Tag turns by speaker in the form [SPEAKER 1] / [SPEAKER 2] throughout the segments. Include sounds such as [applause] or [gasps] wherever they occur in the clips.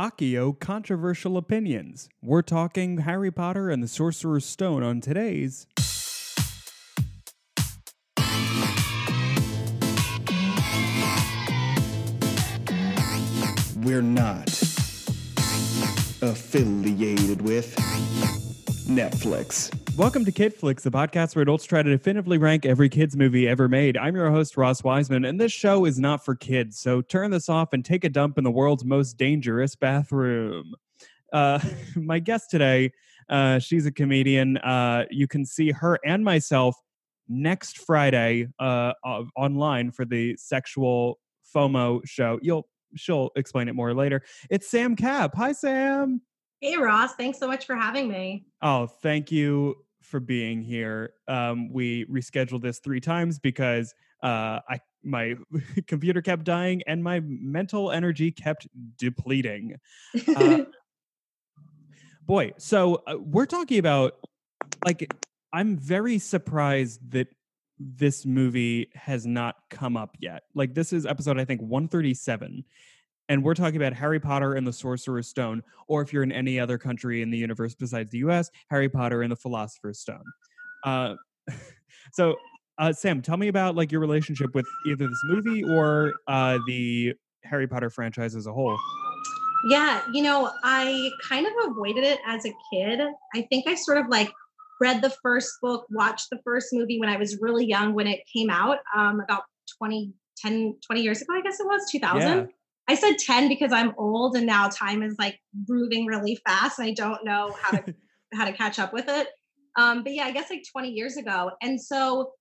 [SPEAKER 1] Akio Controversial Opinions. We're talking Harry Potter and the Sorcerer's Stone on today's.
[SPEAKER 2] We're not affiliated with Netflix.
[SPEAKER 1] Welcome to KidFlix, the podcast where adults try to definitively rank every kids movie ever made. I'm your host Ross Wiseman, and this show is not for kids. So turn this off and take a dump in the world's most dangerous bathroom. Uh, [laughs] my guest today, uh, she's a comedian. Uh, you can see her and myself next Friday uh, uh, online for the sexual FOMO show. You'll she'll explain it more later. It's Sam Cap. Hi, Sam.
[SPEAKER 3] Hey, Ross. Thanks so much for having me.
[SPEAKER 1] Oh, thank you for being here. Um, we rescheduled this three times because uh, I my [laughs] computer kept dying and my mental energy kept depleting. Uh, [laughs] boy, so uh, we're talking about like I'm very surprised that this movie has not come up yet. Like this is episode I think 137 and we're talking about Harry Potter and the Sorcerer's Stone or if you're in any other country in the universe besides the US, Harry Potter and the Philosopher's Stone. Uh, [laughs] so uh, Sam, tell me about like your relationship with either this movie or uh, the Harry Potter franchise as a whole.
[SPEAKER 3] Yeah, you know, I kind of avoided it as a kid. I think I sort of like read the first book, watched the first movie when I was really young when it came out, um, about 20, 10, 20 years ago, I guess it was, 2000. Yeah. I said 10 because I'm old and now time is like moving really fast and I don't know how to [laughs] how to catch up with it. Um, but yeah, I guess like 20 years ago. And so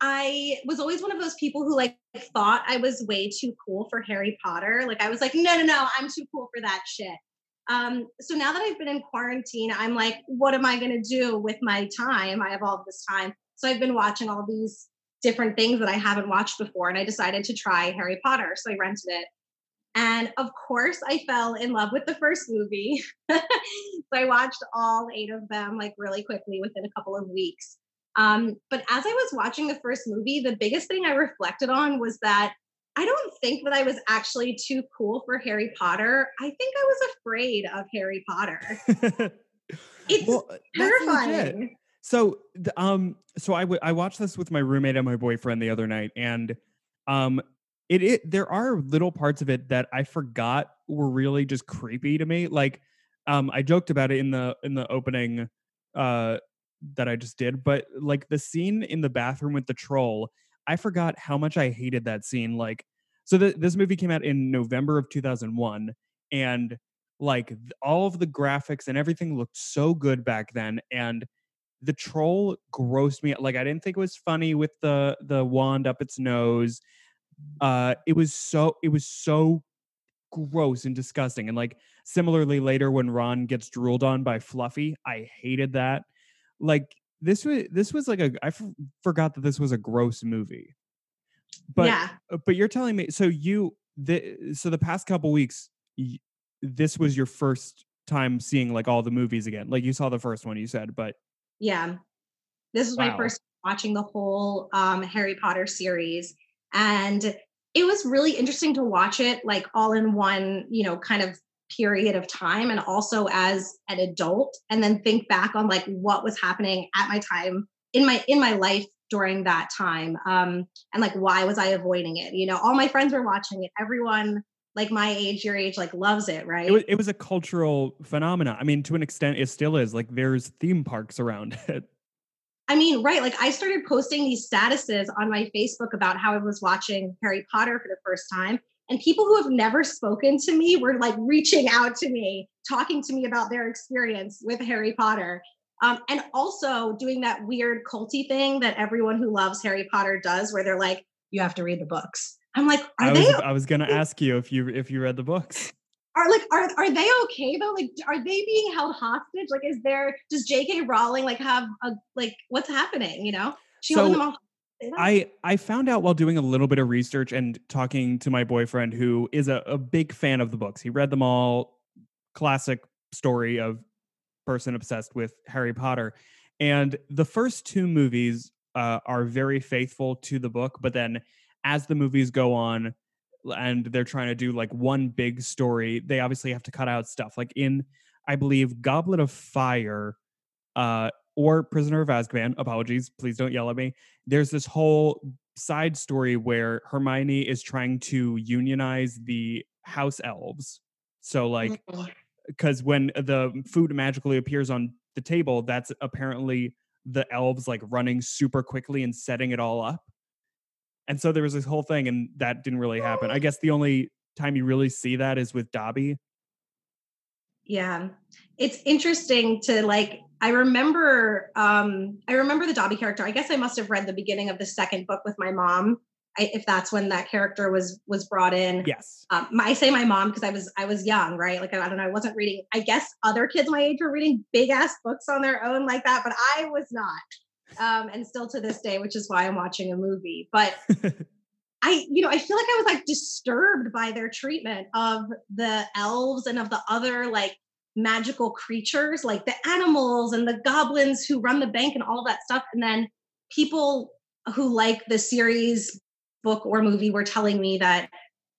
[SPEAKER 3] I was always one of those people who like thought I was way too cool for Harry Potter. Like I was like, no, no, no, I'm too cool for that shit. Um, so now that I've been in quarantine, I'm like, what am I going to do with my time? I have all this time. So I've been watching all these different things that I haven't watched before. And I decided to try Harry Potter. So I rented it. And of course, I fell in love with the first movie. [laughs] so I watched all eight of them like really quickly within a couple of weeks. Um, but as I was watching the first movie, the biggest thing I reflected on was that I don't think that I was actually too cool for Harry Potter. I think I was afraid of Harry Potter. [laughs] it's well, terrifying.
[SPEAKER 1] So, um, so I, w- I watched this with my roommate and my boyfriend the other night, and um, it, it there are little parts of it that I forgot were really just creepy to me. Like, um, I joked about it in the in the opening, uh, that I just did, but like the scene in the bathroom with the troll I forgot how much I hated that scene. Like, so the, this movie came out in November of 2001, and like all of the graphics and everything looked so good back then. And the troll grossed me. Like, I didn't think it was funny with the the wand up its nose. Uh, it was so it was so gross and disgusting. And like similarly later when Ron gets drooled on by Fluffy, I hated that. Like this was this was like a I f- forgot that this was a gross movie. But yeah. Uh, but you're telling me so you the so the past couple weeks y- this was your first time seeing like all the movies again. Like you saw the first one you said, but
[SPEAKER 3] Yeah. This is wow. my first watching the whole um Harry Potter series and it was really interesting to watch it like all in one, you know, kind of period of time and also as an adult and then think back on like what was happening at my time in my in my life during that time um and like why was i avoiding it? You know all my friends were watching it. Everyone like my age your age like loves it right
[SPEAKER 1] it was, it was a cultural phenomenon. I mean to an extent it still is. Like there's theme parks around [laughs] it
[SPEAKER 3] I mean, right. Like I started posting these statuses on my Facebook about how I was watching Harry Potter for the first time. And people who have never spoken to me were like reaching out to me, talking to me about their experience with Harry Potter. Um, and also doing that weird culty thing that everyone who loves Harry Potter does, where they're like, you have to read the books. I'm like, are
[SPEAKER 1] I
[SPEAKER 3] they?
[SPEAKER 1] I was gonna ask you if you if you read the books.
[SPEAKER 3] Are like are are they okay though? Like, are they being held hostage? Like, is there does J.K. Rowling like have a like what's happening? You know, she so, them all
[SPEAKER 1] I I found out while doing a little bit of research and talking to my boyfriend who is a, a big fan of the books. He read them all. Classic story of person obsessed with Harry Potter. And the first two movies uh, are very faithful to the book, but then as the movies go on, and they're trying to do like one big story, they obviously have to cut out stuff. Like in, I believe, Goblet of Fire, uh, or Prisoner of Azkaban. Apologies, please don't yell at me. There's this whole side story where Hermione is trying to unionize the house elves. So like
[SPEAKER 3] Mhm.
[SPEAKER 1] because when the food magically appears on the table, that's apparently the elves like running super quickly and setting it all up. And so there was this whole thing, and that didn't really happen. I [gasps] guess the only time you really see that is with Dobby.
[SPEAKER 3] Yeah. It's interesting to like I remember um I remember the Dobby character. I guess I must have read the beginning of the second book with my mom. I, if that's when that character was was brought in.
[SPEAKER 1] Yes.
[SPEAKER 3] Um, my, I say my mom because I was I was young, right? Like I, I don't know, I wasn't reading. I guess other kids my age were reading big ass books on their own like that, but I was not. Um, and still to this day, which is why I'm watching a movie. But [laughs] I, you know, I feel like I was like disturbed by their treatment of the elves and of the other like magical creatures, like the animals and the goblins who run the bank and all that stuff. And then people who like the series, book, or movie were telling me that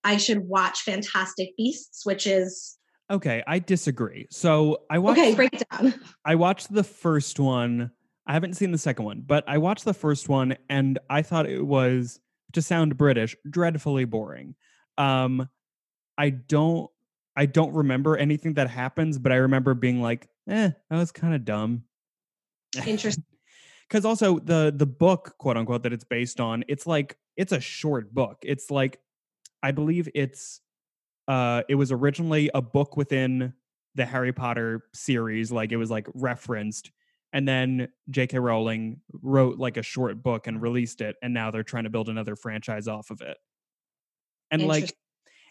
[SPEAKER 3] I should watch Fantastic Beasts, which is
[SPEAKER 1] okay, I disagree. So I watched
[SPEAKER 3] okay, break down.
[SPEAKER 1] I watched the first one. I haven't seen the second one, but I watched the first one and I thought it was to sound British, dreadfully boring. Um I don't I don't remember anything that happens, but I remember being like, "Eh, that was kind of dumb."
[SPEAKER 3] Interesting. [laughs]
[SPEAKER 1] Cuz also the the book, quote unquote, that it's based on, it's like it's a short book. It's like I believe it's uh it was originally a book within the Harry Potter series, like it was like referenced and then J.K. Rowling wrote like a short book and released it, and now they're trying to build another franchise off of it. And like,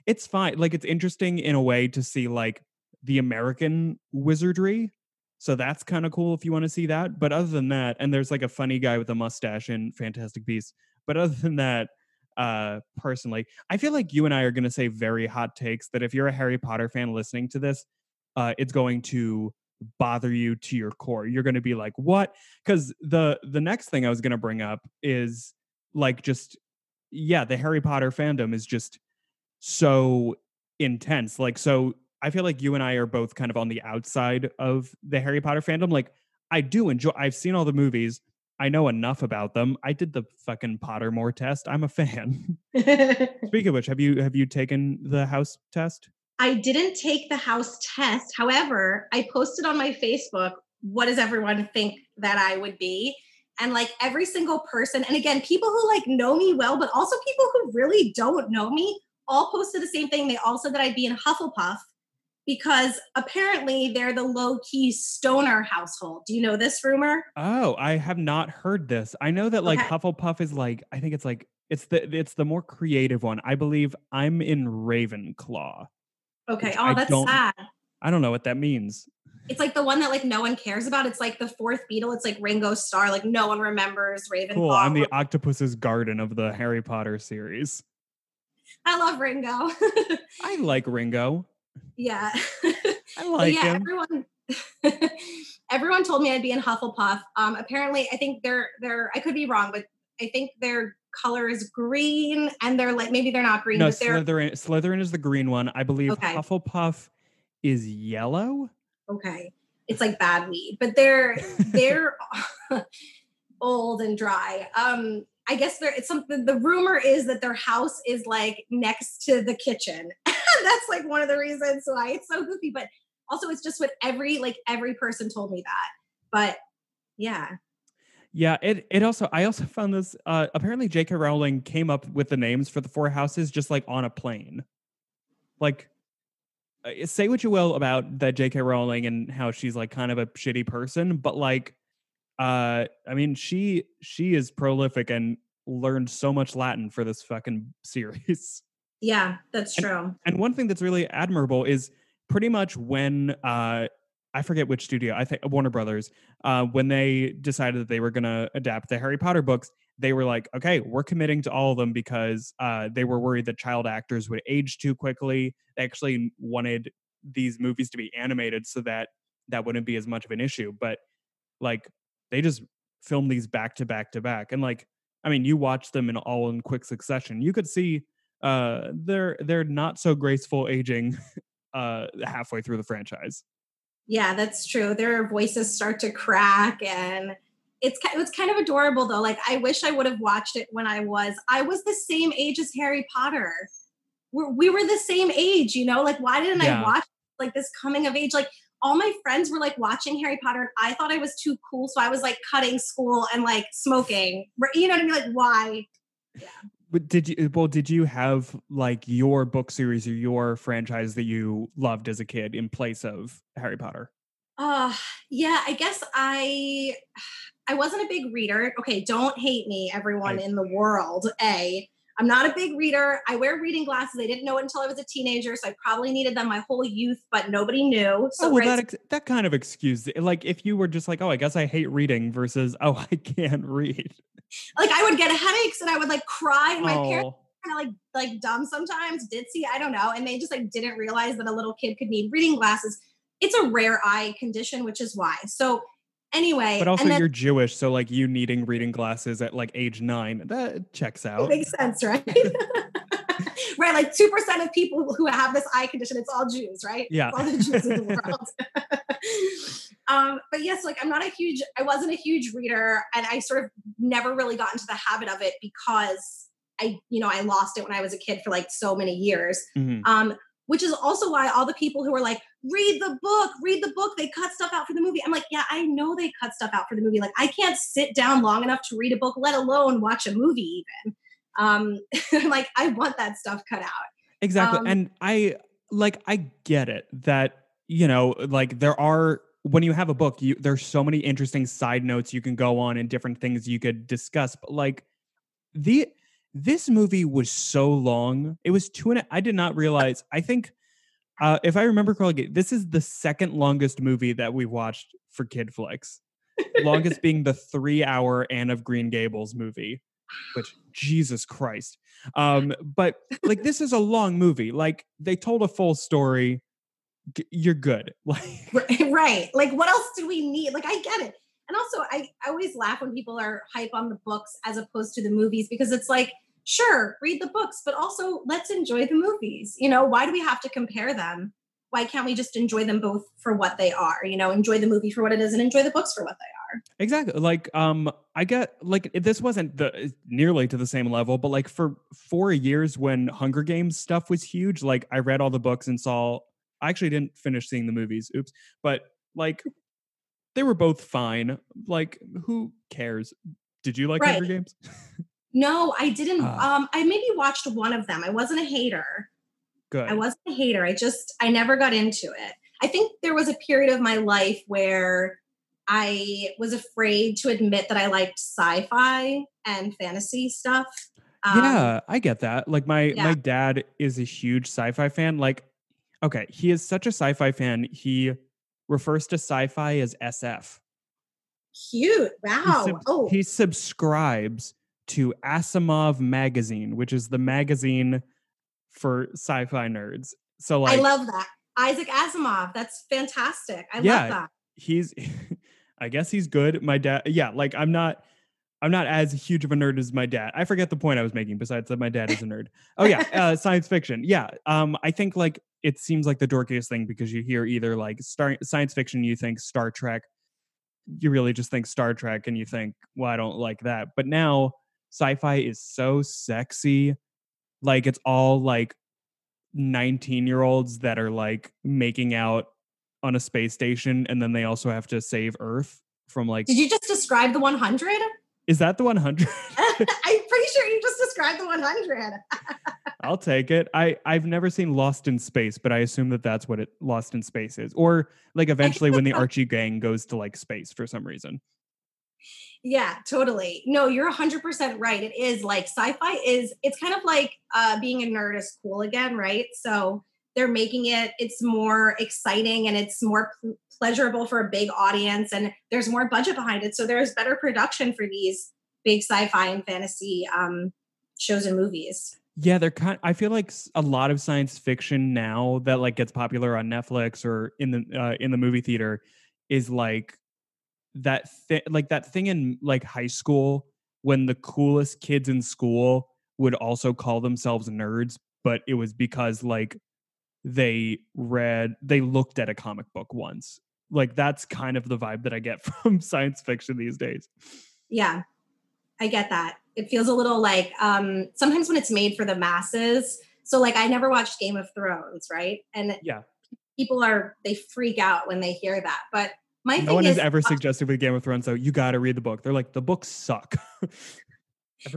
[SPEAKER 1] it's fine. Like, it's interesting in a way to see like the American wizardry. So that's kind of cool if you want to see that. But other than that, and there's like a funny guy with a mustache in Fantastic Beasts. But other than that, uh, personally, I feel like you and I are going to say very hot takes that if you're a Harry Potter fan listening to this, uh, it's going to bother you to your core. You're going to be like, "What?" Because the the next thing I was going to bring up is like just yeah, the Harry Potter fandom is just so intense. Like, so I feel like you and I are both kind of on the outside of the Harry Potter fandom. Like, I do enjoy. I've seen all the movies. I know enough about them. I did the fucking Pottermore test. I'm a [laughs] fan. [laughs] Speaking of which, have you have you taken the house test?
[SPEAKER 3] I didn't take the house test. However, I posted on my Facebook, what does everyone think that I would be? And like every single person, and again, people who like know me well, but also people who really don't know me, all posted the same thing. They all said that I'd be in Hufflepuff because apparently they're the low key stoner household. Do you know this rumor?
[SPEAKER 1] Oh, I have not heard this. I know that like
[SPEAKER 3] Okay.
[SPEAKER 1] Hufflepuff is like I think it's like it's the it's the more creative one. I believe I'm in Ravenclaw.
[SPEAKER 3] Okay. Oh,
[SPEAKER 1] I
[SPEAKER 3] that's sad.
[SPEAKER 1] I don't know what that means.
[SPEAKER 3] It's like the one that like no one cares about. It's like the fourth Beatle. It's like Ringo Starr. Like no one remembers Ravenclaw.
[SPEAKER 1] Cool. I'm the Octopus's Garden of the Harry Potter series.
[SPEAKER 3] I love Ringo. [laughs]
[SPEAKER 1] I like Ringo.
[SPEAKER 3] yeah. [laughs]
[SPEAKER 1] I like
[SPEAKER 3] yeah,
[SPEAKER 1] him.
[SPEAKER 3] everyone [laughs] everyone told me I'd be in Hufflepuff. Um apparently I think they're they're I could be wrong, but I think their color is green and they're like maybe they're not green,
[SPEAKER 1] No,
[SPEAKER 3] but they're
[SPEAKER 1] Slytherin. Slytherin is the green one. I believe
[SPEAKER 3] Okay.
[SPEAKER 1] Hufflepuff is yellow.
[SPEAKER 3] okay. It's like bad weed, but they're [laughs] they're [laughs] old and dry. Um I guess there it's something the rumor is that their house is like next to the kitchen. [laughs] That's like one of the reasons why it's so goofy, but also it's just what every like every person told me that. But yeah.
[SPEAKER 1] Yeah, it it also I also found this uh apparently J.K. Rowling came up with the names for the four houses just like on a plane. Like uh, say what you will about that J.K. Rowling and how she's like kind of a shitty person, but like uh I mean she she is prolific and learned so much Latin for this fucking [laughs] series.
[SPEAKER 3] Yeah, that's
[SPEAKER 1] And-
[SPEAKER 3] true.
[SPEAKER 1] And one thing that's really admirable is pretty much when uh I forget which studio, I think Warner Brothers, uh, when they decided that they were gonna adapt the Harry Potter books, they were like, okay, we're committing to all of them because uh they were worried that child actors would age too quickly. They actually wanted these movies to be animated so that that wouldn't be as much of an issue. But like they just filmed these back to back to back. And like, I mean, you watch them in all in quick succession. You could see uh, they're they're not so graceful aging [laughs] uh, halfway through the franchise.
[SPEAKER 3] Yeah, that's true. Their voices start to crack and it's it was kind of adorable though. Like I wish I would have watched it when I was I was the same age as Harry Potter. We're, we were the same age, you know. Like why didn't
[SPEAKER 1] Yeah.
[SPEAKER 3] I watch like this coming of age? Like all my friends were like watching Harry Potter, and I thought I was too cool, so I was like cutting school and like smoking. You know what I mean? Like why?
[SPEAKER 1] But did you well did you have like your book series or your franchise that you loved as a kid in place of Harry Potter?
[SPEAKER 3] Uh yeah, I guess I I wasn't a big reader. Okay, don't hate me, everyone
[SPEAKER 1] I-
[SPEAKER 3] in the world. A, I'm not a big reader. I wear reading glasses. I didn't know it until I was a teenager, so I probably needed them my whole youth, but nobody knew. So
[SPEAKER 1] oh, well,
[SPEAKER 3] right,
[SPEAKER 1] that ex- that kind of excuse it. Like if you were just like, oh, I guess I hate reading versus, oh, [laughs] I can't read.
[SPEAKER 3] like I would get headaches and I would like cry. And my parents
[SPEAKER 1] Oh,
[SPEAKER 3] kind of like like dumb sometimes, ditzy, I don't know, and they just like didn't realize that a little kid could need reading glasses. It's a rare eye condition, which is why. So anyway,
[SPEAKER 1] but also
[SPEAKER 3] and then
[SPEAKER 1] you're Jewish, so like you needing reading glasses at like age nine, that checks out.
[SPEAKER 3] makes sense, right? [laughs] right, like two percent of people who have this eye condition, it's all Jews, right?
[SPEAKER 1] Yeah.
[SPEAKER 3] It's all the Jews in the [laughs] world. [laughs] um, but yes, like I'm not a huge, I wasn't a huge reader, and I sort of never really got into the habit of it because I, you know, I lost it when I was a kid for like so many years.
[SPEAKER 1] Mhm.
[SPEAKER 3] Um, which is also why all the people who are like, read the book, read the book, they cut stuff out for the movie. I'm like, yeah, I know they cut stuff out for the movie. Like, I can't sit down long enough to read a book, let alone watch a movie, even. Um, [laughs] like, I want that stuff cut out.
[SPEAKER 1] Exactly.
[SPEAKER 3] Um,
[SPEAKER 1] and I like I get it that you know like there are when you have a book you there's so many interesting side notes you can go on and different things you could discuss but like the this movie was so long. It was two and a, I did not realize. I think uh if I remember correctly this is the second longest movie that we've watched for KidFlix. longest being the 3 hour Anne of Green Gables movie which Jesus Christ. Um, but like this is a long movie. Like they told a full story. G- You're good. [laughs] Like
[SPEAKER 3] right. Like, what else do we need? Like, I get it. And also, I, I always laugh when people are hype on the books as opposed to the movies because it's like, sure, read the books, but also let's enjoy the movies. You know, why do we have to compare them? Why can't we just enjoy them both for what they are? You know, enjoy the movie for what it is and enjoy the books for what they are.
[SPEAKER 1] exactly. Like um, I get like this wasn't the nearly to the same level, but like for four years when Hunger Games stuff was huge, like I read all the books and saw. I actually didn't finish seeing the movies. Oops. But like they were both fine. Like who cares? Did you like
[SPEAKER 3] Right.
[SPEAKER 1] Hunger Games? [laughs]
[SPEAKER 3] No, I didn't.
[SPEAKER 1] Ah.
[SPEAKER 3] um, I maybe watched one of them. I wasn't a hater.
[SPEAKER 1] Good.
[SPEAKER 3] I wasn't a hater. I just I never got into it. I think there was a period of my life where I was afraid to admit that I liked sci-fi and fantasy stuff. Um,
[SPEAKER 1] yeah, I get that. Like my
[SPEAKER 3] yeah.
[SPEAKER 1] my dad is a huge sci-fi fan. Like, okay, he is such a sci-fi fan. He refers to sci-fi as SF.
[SPEAKER 3] cute.
[SPEAKER 1] He,
[SPEAKER 3] Wow.
[SPEAKER 1] sub-
[SPEAKER 3] oh,
[SPEAKER 1] he subscribes to Asimov magazine, which is the magazine for sci-fi nerds. So like
[SPEAKER 3] I love that. Isaac Asimov. That's fantastic. I
[SPEAKER 1] Yeah.
[SPEAKER 3] love that.
[SPEAKER 1] he's [laughs] I guess he's good. My dad yeah, like I'm not I'm not as huge of a nerd as my dad. I forget the point I was making besides that my dad is a nerd. Oh yeah, [laughs] uh, science fiction. Yeah. Um I think like it seems like the dorkiest thing because you hear either like star- science fiction you think Star Trek you really just think Star Trek and you think well I don't like that. But now sci-fi is so sexy. Like it's all like 19 year olds that are like making out on a space station and then they also have to save earth from like
[SPEAKER 3] Did you just describe the 100?
[SPEAKER 1] is that the 100 [laughs]
[SPEAKER 3] I'm pretty sure you just described the 100. [laughs]
[SPEAKER 1] i'll take it i i've never seen lost in space but i assume that that's what it lost in space is or like eventually when the [laughs] archie gang goes to like space for some reason
[SPEAKER 3] Yeah, totally. No, you're 100% right. It is like sci-fi is it's kind of like uh being a nerd is cool again, right? So they're making it it's more exciting and it's more pl- pleasurable for a big audience and there's more budget behind it. So there's better production for these big sci-fi and fantasy um shows and movies.
[SPEAKER 1] yeah they're kind i feel like a lot of science fiction now that like gets popular on netflix or in the uh, in the movie theater is like that thing like that thing in like high school when the coolest kids in school would also call themselves nerds, but it was because like they read they looked at a comic book once. Like that's kind of the vibe that I get [laughs] from science fiction these days.
[SPEAKER 3] Yeah, I get that. It feels a little like um, sometimes when it's made for the masses. So, like, I never watched Game of Thrones, right? And
[SPEAKER 1] Yeah.
[SPEAKER 3] people are they freak out when they hear that. But my
[SPEAKER 1] No
[SPEAKER 3] thing
[SPEAKER 1] one
[SPEAKER 3] is,
[SPEAKER 1] has ever
[SPEAKER 3] uh,
[SPEAKER 1] suggested with Game of Thrones, so you got to read the book. They're like, the books suck. [laughs]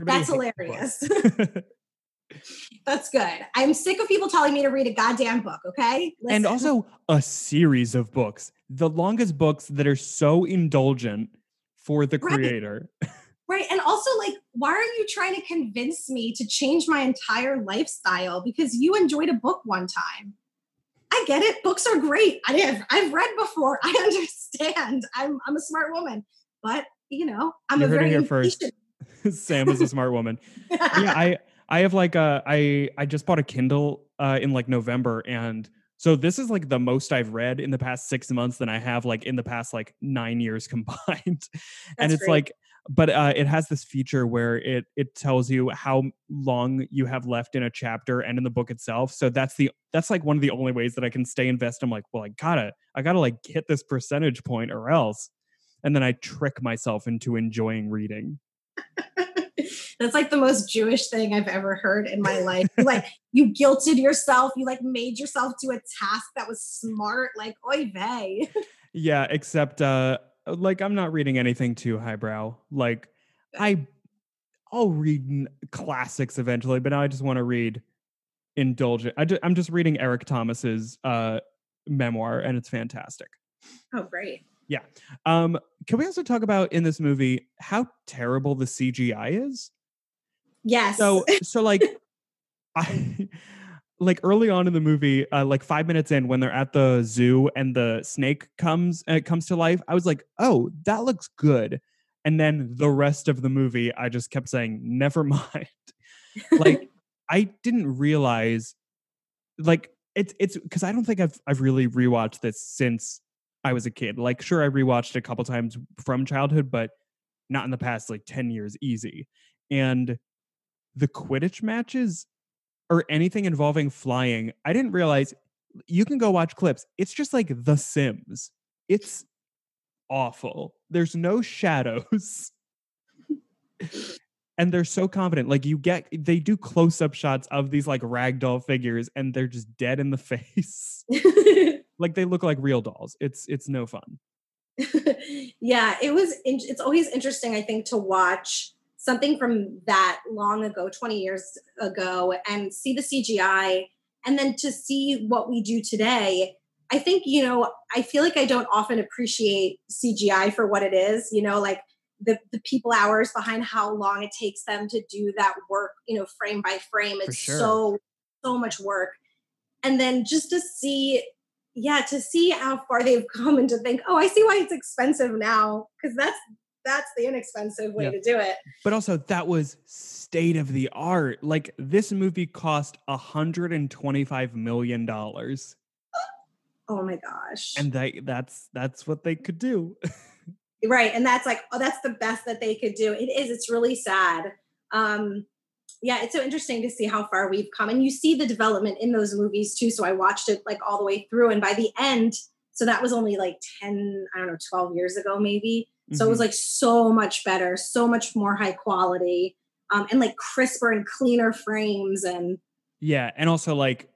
[SPEAKER 3] That's hilarious. [laughs] that's good. I'm sick of people telling me to read a goddamn book. Okay,
[SPEAKER 1] and also a series of books. The longest books that are so indulgent for the
[SPEAKER 3] Right.
[SPEAKER 1] creator. [laughs]
[SPEAKER 3] Right. And also, like, why are you trying to convince me to change my entire lifestyle because you enjoyed a book one time? I get it. Books are great. I have I've read before. [laughs] I understand. I'm I'm a smart woman. But you know, I'm
[SPEAKER 1] You
[SPEAKER 3] a very
[SPEAKER 1] here first. [laughs] Sam is a smart woman. yeah, I I have like a I I just bought a Kindle uh in like November and so this is like the most I've read in the past 6 months than I have like in the past like 9 years [laughs] combined. and
[SPEAKER 3] That's
[SPEAKER 1] it's
[SPEAKER 3] great.
[SPEAKER 1] like but uh it has this feature where it it tells you how long you have left in a chapter and in the book itself. So that's the that's like one of the only ways that I can stay invested. I'm like, well, I got to I got to like hit this percentage point or else. And then I trick myself into enjoying reading. [laughs]
[SPEAKER 3] That's like the most Jewish thing I've ever heard in my life. Like [laughs] you guilted yourself, you like made yourself do a task that was smart, like oy vey.
[SPEAKER 1] Yeah, except uh like I'm not reading anything too highbrow. Like I I'll read classics eventually, but now I just want to read indulgent. I I'm just reading Eric Thomas's uh memoir and it's fantastic.
[SPEAKER 3] Oh, great. Yeah.
[SPEAKER 1] Um can we also talk about in this movie how terrible the CGI is?
[SPEAKER 3] Yes.
[SPEAKER 1] So so like [laughs] I [laughs] like early on in the movie, uh, like five minutes in, when they're at the zoo and the snake comes uh, comes to life, I was like, "Oh, that looks good." And then the rest of the movie, I just kept saying, [laughs] "Never mind." like [laughs] I didn't realize, like it's it's because I don't think I've I've really rewatched this since I was a kid. Like, sure, I rewatched it a couple times from childhood, but not in the past like ten years, easy. And the Quidditch matches or anything involving flying, I didn't realize you can go watch clips. It's just like The Sims. It's awful. There's no shadows. [laughs] and they're so confident. Like you get they do close-up shots of these like ragdoll figures and they're just dead in the [laughs] face. [laughs] like they look like real dolls. It's it's no fun.
[SPEAKER 3] yeah, it was. In, it's always interesting, I think, to watch something from that long ago, twenty years ago, and see the CGI, and then to see what we do today. I think you know. I feel like I don't often appreciate CGI for what it is. You know, like the the people hours behind how long it takes them to do that work. You know, frame by frame. It's
[SPEAKER 1] sure.
[SPEAKER 3] so so much work, and then just to see yeah to see how far they've [laughs] come and to think oh i see why it's expensive now because that's that's the inexpensive way
[SPEAKER 1] Yeah.
[SPEAKER 3] to do it
[SPEAKER 1] But also that was state of the art. Like this movie cost 125 million dollars.
[SPEAKER 3] oh my gosh
[SPEAKER 1] And they that's that's what they could do.
[SPEAKER 3] right and that's like oh that's the best that they could do it is it's really sad um yeah it's so interesting to see how far we've come and you see the development in those movies too so i watched it like all the way through and by the end so that was only like 10 i don't know 12 years ago maybe so it was like so much better so much more high quality um, and like crisper and cleaner frames and
[SPEAKER 1] Yeah, and also like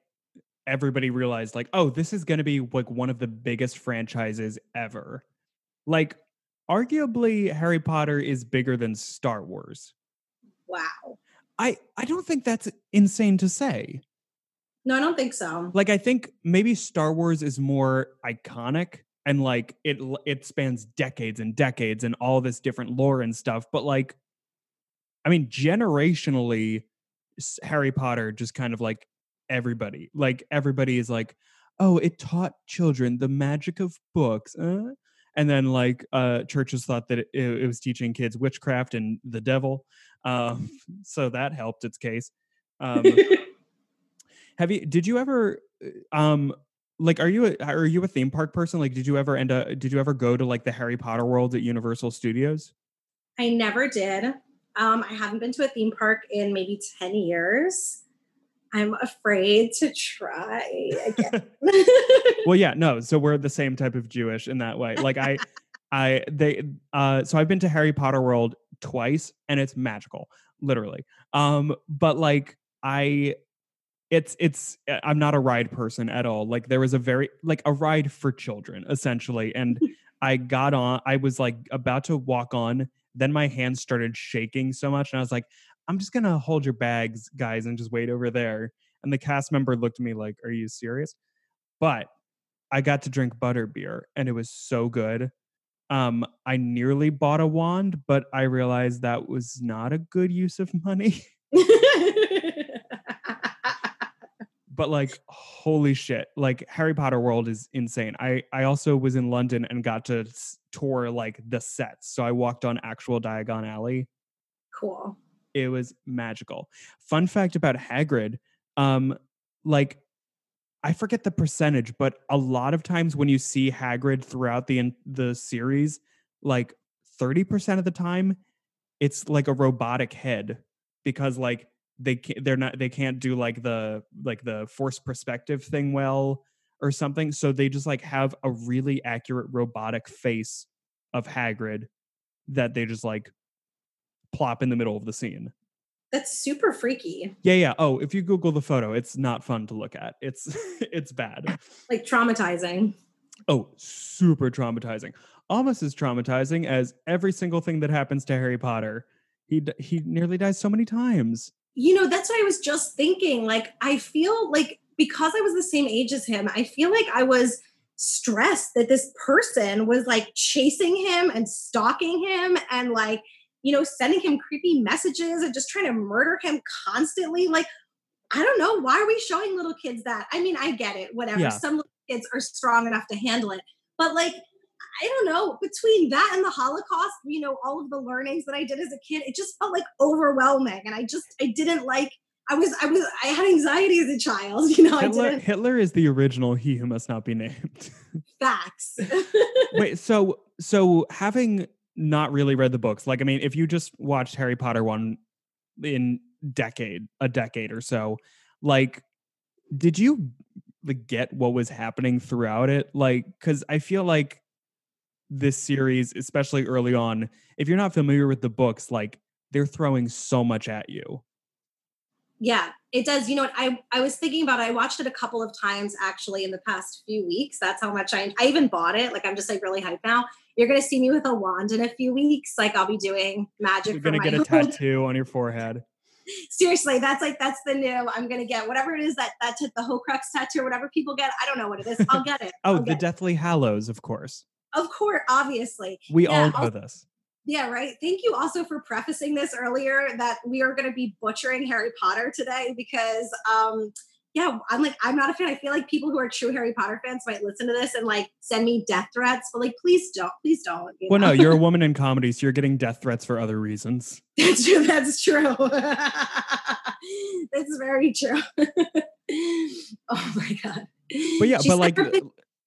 [SPEAKER 1] everybody realized like, oh, this is going to be like one of the biggest franchises ever. Like arguably Harry Potter is bigger than Star Wars.
[SPEAKER 3] wow
[SPEAKER 1] I I don't think that's insane to say.
[SPEAKER 3] no i don't think so
[SPEAKER 1] Like I think maybe Star Wars is more iconic and like it it spans decades and decades and all this different lore and stuff, but like I mean generationally Harry Potter just kind of like everybody. Like everybody is like, "Oh, it taught children the magic of books." Uh? And then like uh churches thought that it, it was teaching kids witchcraft and the devil. Um [laughs] so that helped its case. Um [laughs] have you? Did you ever? uh, Um, like, are you a, are you a theme park person? Like, did you ever end up? Did you ever go to like the Harry Potter world at Universal Studios?
[SPEAKER 3] I never did. Um, I haven't been to a theme park in maybe 10 years. I'm afraid to try again. [laughs]
[SPEAKER 1] well, yeah, no. So we're the same type of Jewish in that way. Like I, [laughs] I they uh so I've been to Harry Potter World twice and it's magical, literally. Um, but like I it's it's uh, I'm not a ride person at all. Like there was a very like a ride for children essentially and [laughs] I got on I was like about to walk on then my hands started shaking so much and I was like I'm just going to hold your bags guys and just wait over there. And the cast member looked at me like are you serious? But I got to drink butter beer and it was so good. Um I nearly bought a wand but I realized that was not a good use of money. [laughs] [laughs] but like holy shit like harry potter world is insane. I i also was in london and got to tour like the sets. So i walked on actual diagon alley.
[SPEAKER 3] Cool.
[SPEAKER 1] it was magical. Fun fact about hagrid um like i forget the percentage but a lot of times when you see hagrid throughout the the series like 30% of the time it's like a robotic head because like they can't they're not they can't do like the like the force perspective thing well or something so they just like have a really accurate robotic face of Hagrid that they just like plop in the middle of the scene.
[SPEAKER 3] That's super freaky.
[SPEAKER 1] Yeah, yeah. Oh, if you Google the photo, it's not fun to look at. It's [laughs] it's bad. [laughs]
[SPEAKER 3] Like traumatizing.
[SPEAKER 1] Oh, super traumatizing. Almost as traumatizing as every single thing that happens to Harry Potter. He he nearly dies so many times.
[SPEAKER 3] You know, that's what I was just thinking. Like, I feel like because I was the same age as him, I feel like I was stressed that this person was like chasing him and stalking him and like, you know, sending him creepy messages and just trying to murder him constantly. Like, I don't know. Why are we showing little kids that? I mean, I get it, whatever.
[SPEAKER 1] Yeah.
[SPEAKER 3] Some little kids are strong enough to handle it. But like, I don't know, between that and the Holocaust, you know, all of the learnings that I did as a kid, it just felt like overwhelming. And I just, I didn't like, I was, I was, I had anxiety as a child, [laughs] you know, I
[SPEAKER 1] Hitler,
[SPEAKER 3] didn't,
[SPEAKER 1] Hitler is the original he who must not be named. [laughs]
[SPEAKER 3] facts. [laughs]
[SPEAKER 1] Wait, so so having not really read the books, like I mean, if you just watched Harry Potter one in decade, a decade or so, like did you like get what was happening throughout it? Like cuz I feel like this series, especially early on, if you're not familiar with the books, like they're throwing so much at you.
[SPEAKER 3] Yeah, it does. You know what? I, I was thinking about it. I watched it a couple of times actually in the past few weeks. That's how much I I even bought it. Like I'm just like really hyped now. You're gonna see me with a wand in a few weeks. Like I'll be doing magic.
[SPEAKER 1] You're going to
[SPEAKER 3] my
[SPEAKER 1] get a [laughs] tattoo on your forehead.
[SPEAKER 3] Seriously, that's like that's the new. I'm gonna get whatever it is that that t- the Horcrux tattoo, whatever people get. I don't know what it is. I'll get it. [laughs]
[SPEAKER 1] Oh,
[SPEAKER 3] I'll
[SPEAKER 1] the
[SPEAKER 3] get it.
[SPEAKER 1] Deathly Hallows, of course.
[SPEAKER 3] Of course, obviously.
[SPEAKER 1] We
[SPEAKER 3] Yeah,
[SPEAKER 1] all know
[SPEAKER 3] I'll-
[SPEAKER 1] this.
[SPEAKER 3] Yeah, right. Thank you also for prefacing this earlier that we are going to be butchering Harry Potter today because, um, yeah, I'm like, I'm not a fan. I feel like people who are true Harry Potter fans might listen to this and like send me death threats, but like, please don't, please don't.
[SPEAKER 1] Well, no, you're a [laughs] woman in comedy, so you're getting death threats for other reasons. [laughs]
[SPEAKER 3] that's true. That's true. [laughs] that's very true. oh my god.
[SPEAKER 1] But yeah,
[SPEAKER 3] She
[SPEAKER 1] but like,
[SPEAKER 3] her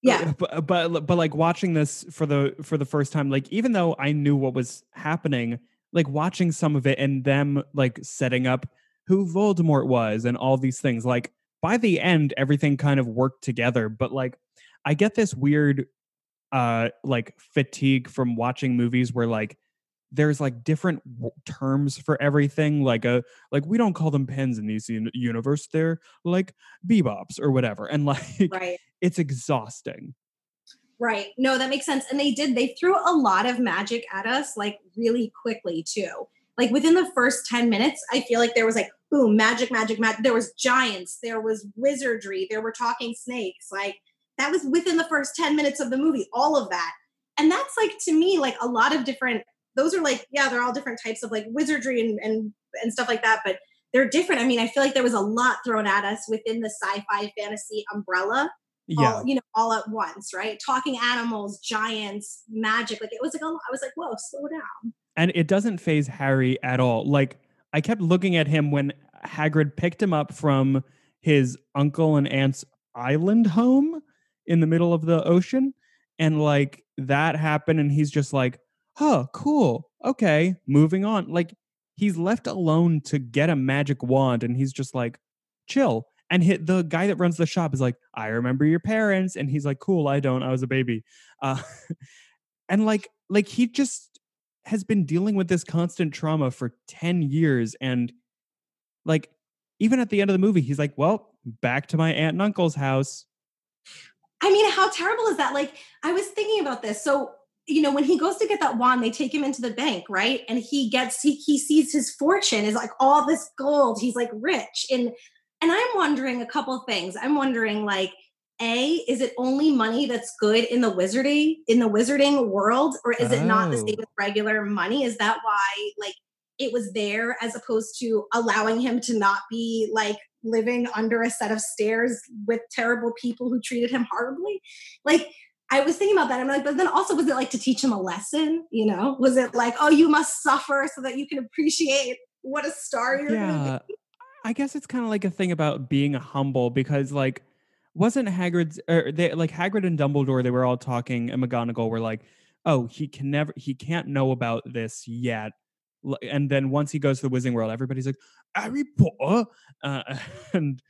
[SPEAKER 3] yeah,
[SPEAKER 1] but, but but like watching this for the for the first time, like even though I knew what was happening, like watching some of it and them like setting up who Voldemort was and all these things, like by the end, everything kind of worked together. But like, I get this weird, uh, like fatigue from watching movies where like there's like different w- terms for everything like a like we don't call them pens in these uni- universe they're like bebops or whatever and [laughs] like
[SPEAKER 3] right.
[SPEAKER 1] it's exhausting
[SPEAKER 3] Right. No, that makes sense. And they did, they threw a lot of magic at us like really quickly too. Like within the first 10 minutes, I feel like there was like boom, magic, magic, magic. There was giants, there was wizardry, there were talking snakes. Like that was within the first 10 minutes of the movie, all of that. And that's like to me, like a lot of different, those are like, yeah, they're all different types of like wizardry and and and stuff like that, but they're different. I mean, I feel like there was a lot thrown at us within the sci-fi fantasy umbrella
[SPEAKER 1] yeah
[SPEAKER 3] all, you know, all at once, right? Talking animals, giants, magic. Like it was like, a, I was like, whoa, slow down.
[SPEAKER 1] and it doesn't faze harry at all like i kept looking at him when hagrid picked him up from his uncle and aunt's island home in the middle of the ocean and like that happened and he's just like oh cool okay moving on like he's left alone to get a magic wand and he's just like chill and hit the guy that runs the shop is like i remember your parents and he's like cool i don't i was a baby uh, [laughs] and like like he just has been dealing with this constant trauma for 10 years and like even at the end of the movie he's like well back to my aunt and uncle's house
[SPEAKER 3] I mean, how terrible is that? Like, I was thinking about this. So, you know, when he goes to get that wand, they take him into the bank, right? And he gets he he sees his fortune is like all this gold. He's like rich. And and I'm wondering a couple things. I'm wondering like a is it only money that's good in the wizarding in the wizarding world or is it not the
[SPEAKER 1] Oh.
[SPEAKER 3] same as regular money is that why like it was there as opposed to allowing him to not be like living under a set of stairs with terrible people who treated him horribly like I was thinking about that. I'm like, but then also, was it like to teach him a lesson? You know, was it like, oh, you must suffer so that you can appreciate what a star you're
[SPEAKER 1] yeah i guess it's kind of like a thing about being humble because like wasn't hagrid's or they like hagrid and dumbledore they were all talking and mcgonagall were like oh he can never he can't know about this yet and then once he goes to the wizarding world everybody's like harry potter uh, [laughs] and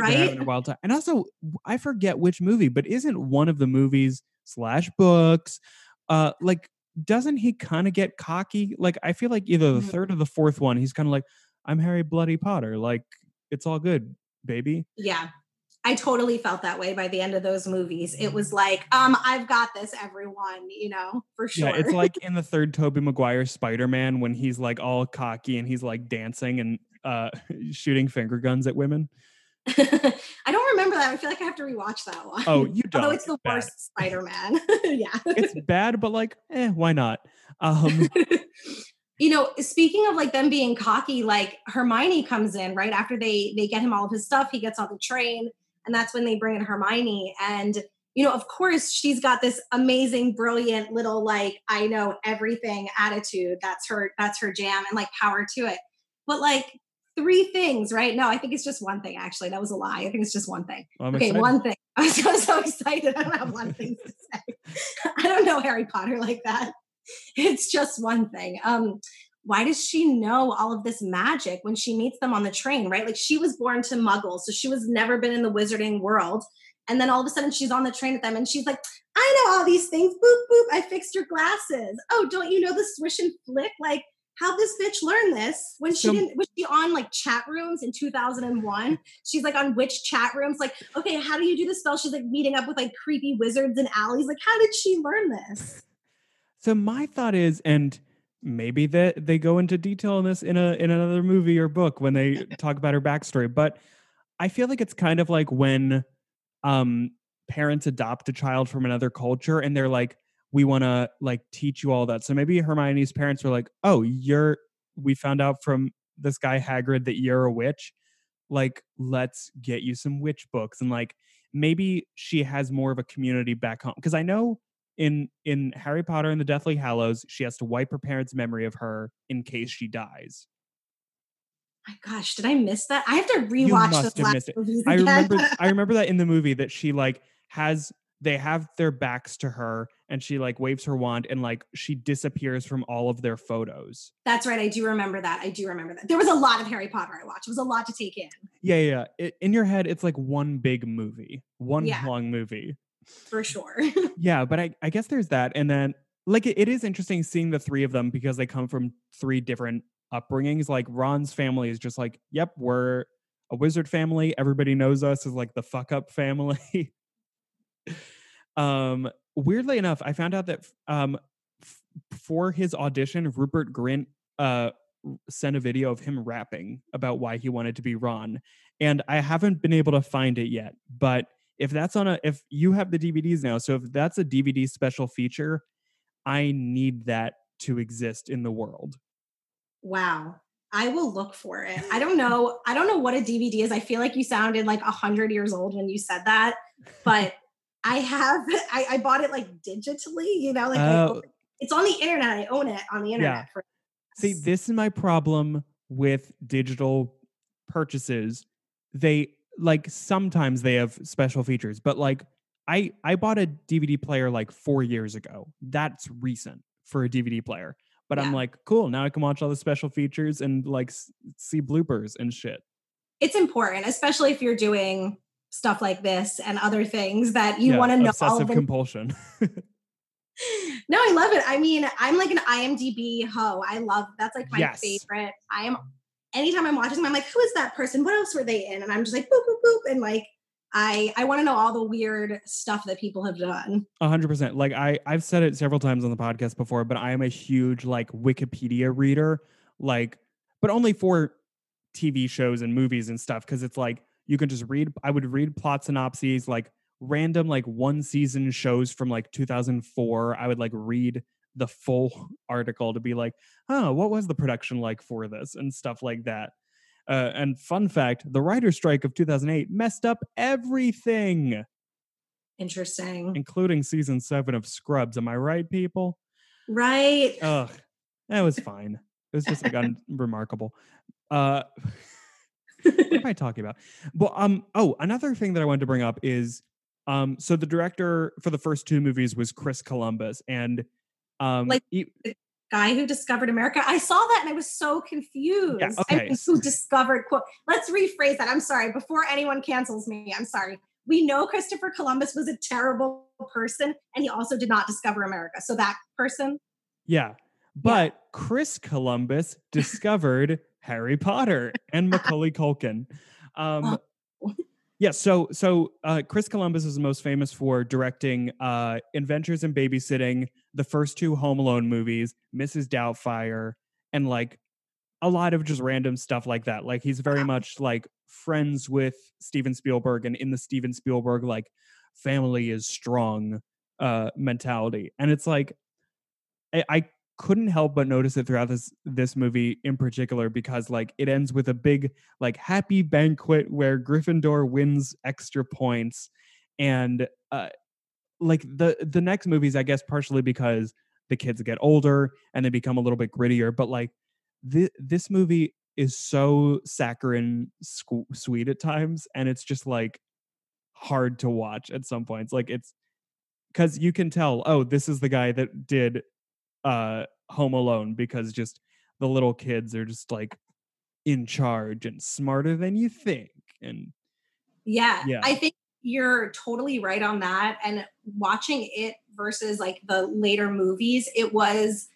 [SPEAKER 1] they're having a
[SPEAKER 3] Right?
[SPEAKER 1] wild time and also i forget which movie but isn't one of the movies slash books uh like doesn't he kind of get cocky like i feel like either the
[SPEAKER 3] Mhm.
[SPEAKER 1] third or the fourth one he's kind of like i'm harry bloody potter like it's all good baby
[SPEAKER 3] Yeah. I totally felt that way by the end of those movies. It was like, um, I've got this, everyone, you know, for sure.
[SPEAKER 1] yeah it's [laughs] like in the third tobey maguire spider-man when he's like all cocky and he's like dancing and uh [laughs] shooting finger guns at women [laughs]
[SPEAKER 3] I don't remember that. I feel like I have to rewatch that one.
[SPEAKER 1] oh you [laughs] don't
[SPEAKER 3] Although it's the worst Spider-Man. [laughs] yeah.
[SPEAKER 1] it's bad but like eh why not um
[SPEAKER 3] you know, speaking of like them being cocky, like Hermione comes in right after they they get him all of his stuff. He gets on the train, and that's when they bring in Hermione. And you know, of course, she's got this amazing, brilliant little like I know everything attitude. That's her. That's her jam, and like power to it. But like three things, right? No, I think it's just one thing. Actually, that was a lie. I think it's just one thing.
[SPEAKER 1] I'm
[SPEAKER 3] okay,
[SPEAKER 1] excited.
[SPEAKER 3] one thing. [laughs] I was so, so excited. I don't have one thing to say. [laughs] I don't know Harry Potter like that. It's just one thing. Um, why does she know all of this magic when she meets them on the train, right? Like she was born to muggles, so she was never been in the wizarding world. And then all of a sudden she's on the train with them and she's like, I know all these things. Boop, boop. I fixed your glasses. Oh, don't you know the swish and flick? Like, how this bitch learn this? When she
[SPEAKER 1] So-
[SPEAKER 3] didn't was she on like chat rooms in 2001 she's like on which chat rooms? Like okay how do you do the spell? She's like meeting up with like creepy wizards and alleys like how did she learn this?
[SPEAKER 1] So my thought is, and maybe that they go into detail on this in a in another movie or book when they [laughs] talk about her backstory, but I feel like it's kind of like when um parents adopt a child from another culture and they're like, we want to like teach you all that. So maybe Hermione's parents were like, oh, you're we found out from this guy Hagrid that you're a witch. Like, let's get you some witch books. And like maybe she has more of a community back home. Because I know in in Harry Potter and the Deathly Hallows, she has to wipe her parents' memory of her in case she dies.
[SPEAKER 3] my gosh did i miss that i have to rewatch
[SPEAKER 1] You
[SPEAKER 3] must
[SPEAKER 1] have
[SPEAKER 3] last
[SPEAKER 1] missed it. I remember I [laughs] remember that in the movie that she like has they have their backs to her and she like waves her wand and like she disappears from all of their photos.
[SPEAKER 3] that's right i do remember that i do remember that there was a lot of harry potter i watched it was a lot to take in
[SPEAKER 1] Yeah, yeah. It, in your head, it's like one big movie, one
[SPEAKER 3] Yeah.
[SPEAKER 1] long movie.
[SPEAKER 3] for sure [laughs]
[SPEAKER 1] Yeah, but I, I guess there's that. And then like it, it is interesting seeing the three of them because they come from three different upbringings. Like Ron's family is just like, yep, we're a wizard family. Everybody knows us as like the fuck up family. [laughs] um, weirdly enough, I found out that um f- for his audition, Rupert Grint uh sent a video of him rapping about why he wanted to be Ron. And I haven't been able to find it yet, but if that's on a if you have the DVDs now, so if that's a DVD special feature, I need that to exist in the world.
[SPEAKER 3] wow i will look for it i don't [laughs] know i don't know what a dvd is i feel like you sounded like a hundred years old when you said that but i have [laughs] I, I bought it like digitally you know like
[SPEAKER 1] Oh.
[SPEAKER 3] it's on the internet i own it on the internet for
[SPEAKER 1] See, this is my problem with digital purchases. They like sometimes they have special features, but like I I bought a DVD player like 4 years ago. That's recent for a DVD player. But I'm like, cool. Now I can watch all the special features and like s- see bloopers and shit.
[SPEAKER 3] It's important, especially if you're doing stuff like this and other things that you
[SPEAKER 1] Yeah,
[SPEAKER 3] want to know all
[SPEAKER 1] obsessive
[SPEAKER 3] the
[SPEAKER 1] compulsion. [laughs]
[SPEAKER 3] No, I love it. I mean, I'm like an IMDb ho. I love that's like my
[SPEAKER 1] Yes.
[SPEAKER 3] favorite. I am anytime I'm watching them, I'm like, who is that person? What else were they in? And I'm just like boop boop boop. And like I I want to know all the weird stuff that people have done.
[SPEAKER 1] A hundred percent. Like I, I've said it several times on the podcast before, but I am a huge like Wikipedia reader, like, but only for TV shows and movies and stuff. Cause it's like you can just read, I would read plot synopses, like random like one season shows from like 2004. I would like read the full [laughs] article to be like, oh, what was the production like for this and stuff like that. Uh, and fun fact the writer's strike of 2008 messed up everything
[SPEAKER 3] Interesting.
[SPEAKER 1] including season seven of Scrubs. Am I right, people?
[SPEAKER 3] Right.
[SPEAKER 1] Ugh, that was fine. It was just like [laughs] unremarkable. Uh, [laughs] what am I [laughs] talking about? Well, um, oh, another thing that I wanted to bring up is, um, so the director for the first two movies was Chris Columbus, and um,
[SPEAKER 3] Like-
[SPEAKER 1] the
[SPEAKER 3] Guy who discovered America. I saw that and I was so confused. I
[SPEAKER 1] okay.
[SPEAKER 3] mean, who discovered quote let's rephrase that. I'm sorry. Before anyone cancels me, I'm sorry. We know Christopher Columbus was a terrible person and he also did not discover America. So that person
[SPEAKER 1] yeah, but Chris Columbus [laughs] discovered Harry Potter and Macaulay Culkin. Um,
[SPEAKER 3] Oh.
[SPEAKER 1] Yeah, so so uh, Chris Columbus is most famous for directing uh, Adventures in Babysitting, the first two Home Alone movies, Mrs. Doubtfire, and like a lot of just random stuff like that. Like he's very much like friends with Steven Spielberg, and in the Steven Spielberg like family is strong uh, mentality, and it's like I, I couldn't help but notice it throughout this this movie in particular because like it ends with a big like happy banquet where Gryffindor wins extra points and uh like the the next movies I guess partially because the kids get older and they become a little bit grittier but like thi- this movie is so saccharine squ- sweet at times and it's just like hard to watch at some points like it's cuz you can tell oh this is the guy that did uh home alone because just the little kids are just like in charge and smarter than you think and
[SPEAKER 3] Yeah,
[SPEAKER 1] Yeah.
[SPEAKER 3] I think you're totally right on that. And watching it versus like the later movies, it was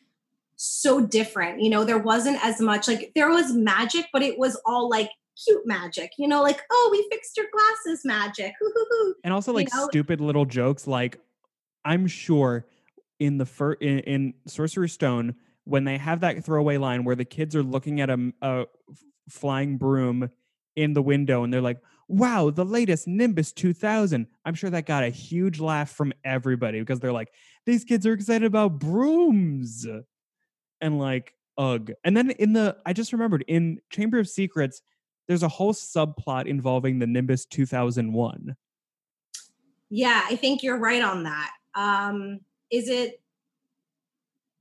[SPEAKER 3] so different. You know, there wasn't as much like there was magic, but it was all like cute magic, you know, like, oh, we fixed your glasses magic. Hoo, hoo, hoo.
[SPEAKER 1] and also like
[SPEAKER 3] know-
[SPEAKER 1] stupid little jokes like i'm sure in the fir- in, in sorcerer's stone when they have that throwaway line where the kids are looking at a flying broom in the window and they're like wow the latest nimbus 2000 i'm sure that got a huge laugh from everybody because they're like these kids are excited about brooms! and like ugh. And then in the i just remembered in chamber of secrets there's a whole subplot involving the nimbus 2001
[SPEAKER 3] Yeah, I think you're right on that. Um, is it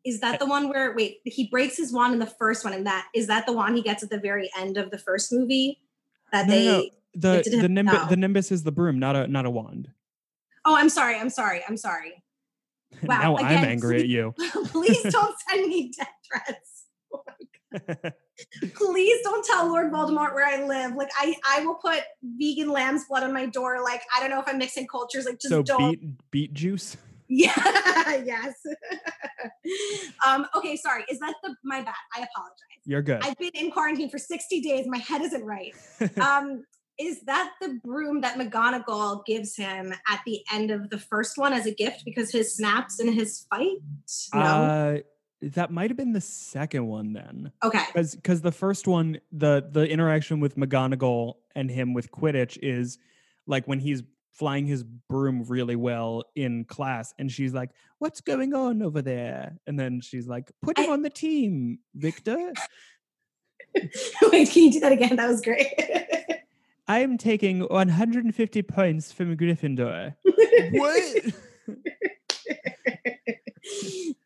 [SPEAKER 3] is that the one where wait, he breaks his wand in the first one, and that is that the wand he gets at the very end of the first movie? That
[SPEAKER 1] No,
[SPEAKER 3] they
[SPEAKER 1] no, no. the the nimbus
[SPEAKER 3] no.
[SPEAKER 1] the nimbus is the broom, not a not a wand.
[SPEAKER 3] Oh, I'm sorry, I'm sorry, I'm sorry. [laughs] Wow,
[SPEAKER 1] now I'm
[SPEAKER 3] again,
[SPEAKER 1] angry at you. [laughs]
[SPEAKER 3] Please [laughs] don't send me death threats. Oh Please don't tell Lord Voldemort where I live. Like I, I will put vegan lamb's blood on my door. Like I don't know if I'm mixing cultures. Like just
[SPEAKER 1] so
[SPEAKER 3] don't.
[SPEAKER 1] beet beet juice. [laughs]
[SPEAKER 3] Yeah. yes. [laughs] um. Okay. Sorry. Is that the my bad? I apologize.
[SPEAKER 1] You're good.
[SPEAKER 3] I've been in quarantine for 60 days. My head isn't right. [laughs] Um. Is that the broom that McGonagall gives him at the end of the first one as a gift because his snaps in his fight? No.
[SPEAKER 1] uh, that might have been the second one then,
[SPEAKER 3] okay.
[SPEAKER 1] because because the first one, the the interaction with McGonagall and him with Quidditch is like when he's flying his broom really well in class, and she's like, "What's going on over there?" And then she's like, "Put him
[SPEAKER 3] I-
[SPEAKER 1] on the team, Victor." [laughs]
[SPEAKER 3] Wait, can you do that again? That was great.
[SPEAKER 1] I am taking 150 points from Gryffindor. [laughs] what?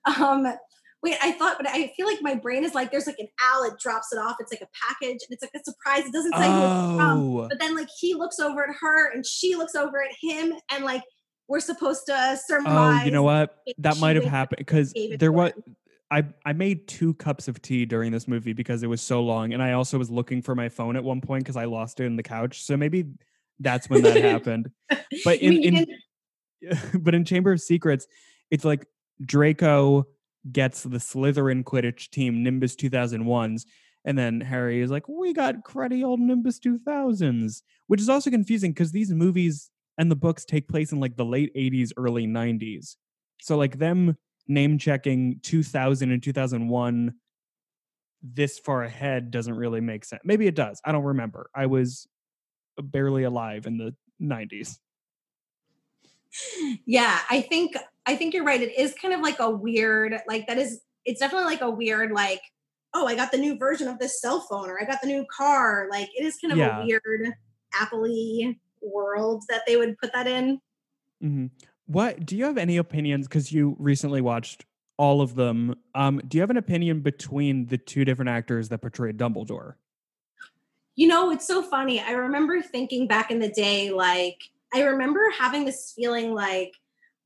[SPEAKER 1] [laughs]
[SPEAKER 3] um wait i thought but i feel like my brain is like there's like an owl it drops it off it's like a package and it's like a surprise it doesn't say who it's from
[SPEAKER 1] Oh,
[SPEAKER 3] but then like he looks over at her and she looks over at him and like we're supposed to surmise
[SPEAKER 1] oh, you know what? That might have happened because there was I I made two cups of tea during this movie because it was so long, and I also was looking for my phone at one point because I lost it in the couch. So maybe that's when that [laughs] happened. But in, in [laughs] but in Chamber of Secrets, it's like Draco gets the Slytherin Quidditch team Nimbus 2001s, and then Harry is like, "We got cruddy old Nimbus 2000s," which is also confusing because these movies and the books take place in like the late 80s, early 90s. So like them name checking 2000 and 2001 this far ahead doesn't really make sense. Maybe it does. I don't remember. I was barely alive in the 90s.
[SPEAKER 3] yeah i think i think you're right it is kind of like a weird like that is it's definitely like a weird like oh i got the new version of this cell phone or i got the new car like it is kind of
[SPEAKER 1] Yeah.
[SPEAKER 3] a weird apple world that they would put that in
[SPEAKER 1] hmm What do you have any opinions? Because you recently watched all of them. Um, do you have an opinion between the two different actors that portrayed Dumbledore?
[SPEAKER 3] you know it's so funny i remember thinking back in the day like i remember having this feeling like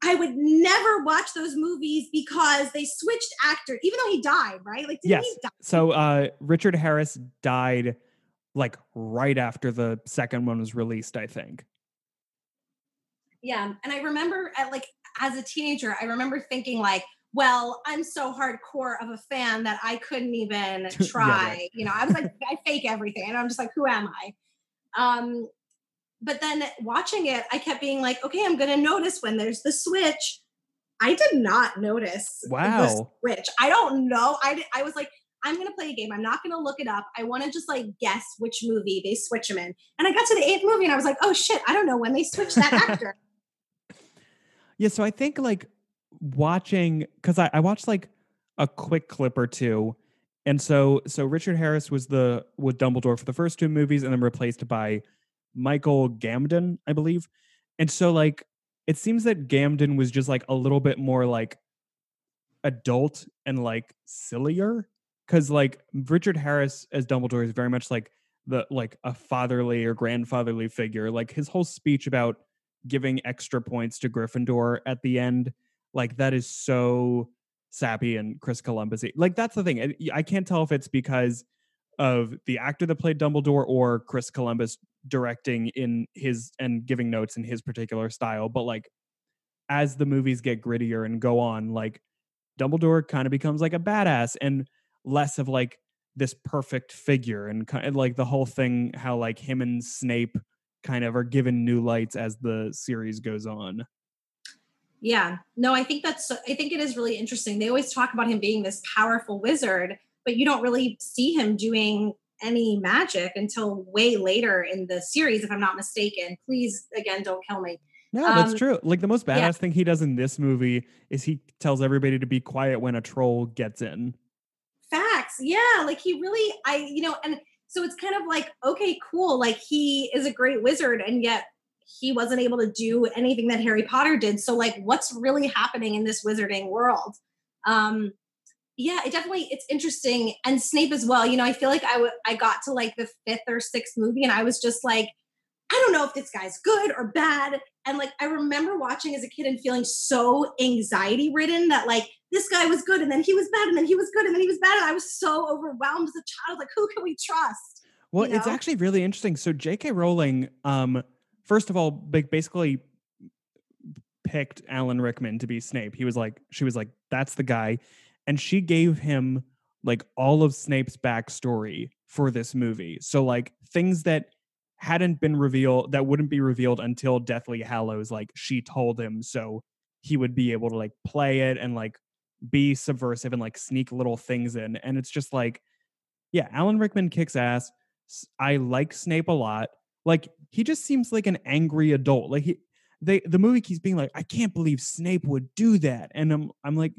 [SPEAKER 3] i would never watch those movies because they switched actors even though he died right like
[SPEAKER 1] Yes.
[SPEAKER 3] he die?
[SPEAKER 1] So uh, Richard Harris died like right after the second one was released. I think.
[SPEAKER 3] Yeah. And I remember at like as a teenager, I remember thinking like, well, I'm so hardcore of a fan that I couldn't even [laughs]
[SPEAKER 1] Yeah,
[SPEAKER 3] try.
[SPEAKER 1] right.
[SPEAKER 3] You know, I was like, I fake everything. And I'm just like, who am I? Um, but then watching it, I kept being like, okay, I'm gonna notice when there's the switch. I did not notice the
[SPEAKER 1] Wow.
[SPEAKER 3] switch. I don't know. I did, I was like, I'm gonna play a game. I'm not gonna look it up. I want to just like guess which movie they switch him in. And I got to the eighth movie and I was like, oh shit, I don't know when they switched that actor. [laughs]
[SPEAKER 1] Yeah, so I think like watching because I, I watched like a quick clip or two, and so so Richard Harris was the with Dumbledore for the first two movies, and then replaced by Michael Gambon, I believe. And so like it seems that Gambon was just like a little bit more like adult and like sillier because like Richard Harris as Dumbledore is very much like the like a fatherly or grandfatherly figure. Like his whole speech about giving extra points to Gryffindor at the end, like that is so sappy and Chris Columbus. Like that's the thing. I can't tell if it's because of the actor that played Dumbledore or Chris Columbus directing in his and giving notes in his particular style, but like as the movies get grittier and go on, like Dumbledore kind of becomes like a badass and less of like this perfect figure and kind of like the whole thing how like him and Snape kind of are given new lights as the series goes on.
[SPEAKER 3] Yeah. No, I think that's I think it is really interesting. They always talk about him being this powerful wizard, but you don't really see him doing any magic until way later in the series if I'm not mistaken. Please again don't kill me.
[SPEAKER 1] No, that's
[SPEAKER 3] Um,
[SPEAKER 1] true. Like the most badass
[SPEAKER 3] yeah.
[SPEAKER 1] thing he does in this movie is he tells everybody to be quiet when a troll gets in.
[SPEAKER 3] Facts. Yeah, like he really I you know and so it's kind of like okay, cool. Like he is a great wizard and yet he wasn't able to do anything that Harry Potter did. So like what's really happening in this wizarding world? Um yeah, it definitely it's interesting and Snape as well. You know, I feel like I w- I got to like the fifth or sixth movie and I was just like I don't know if this guy's good or bad. And like I remember watching as a kid and feeling so anxiety ridden that like this guy was good and then he was bad and then he was good and then he was bad and I was so overwhelmed as a child. Like who can we trust?
[SPEAKER 1] Well,
[SPEAKER 3] you
[SPEAKER 1] it's actually really interesting. So J.K. Rowling, um, first of all, ba- basically picked Alan Rickman to be Snape. He was like, she was like, that's the guy, and she gave him like all of Snape's backstory for this movie. So like things that hadn't been revealed that wouldn't be revealed until Deathly Hallows, like she told him so he would be able to like play it and like be subversive and like sneak little things in. And it's just like, yeah, Alan Rickman kicks ass. I like Snape a lot. Like he just seems like an angry adult. Like he they the movie keeps being like, I can't believe Snape would do that. And I'm I'm like,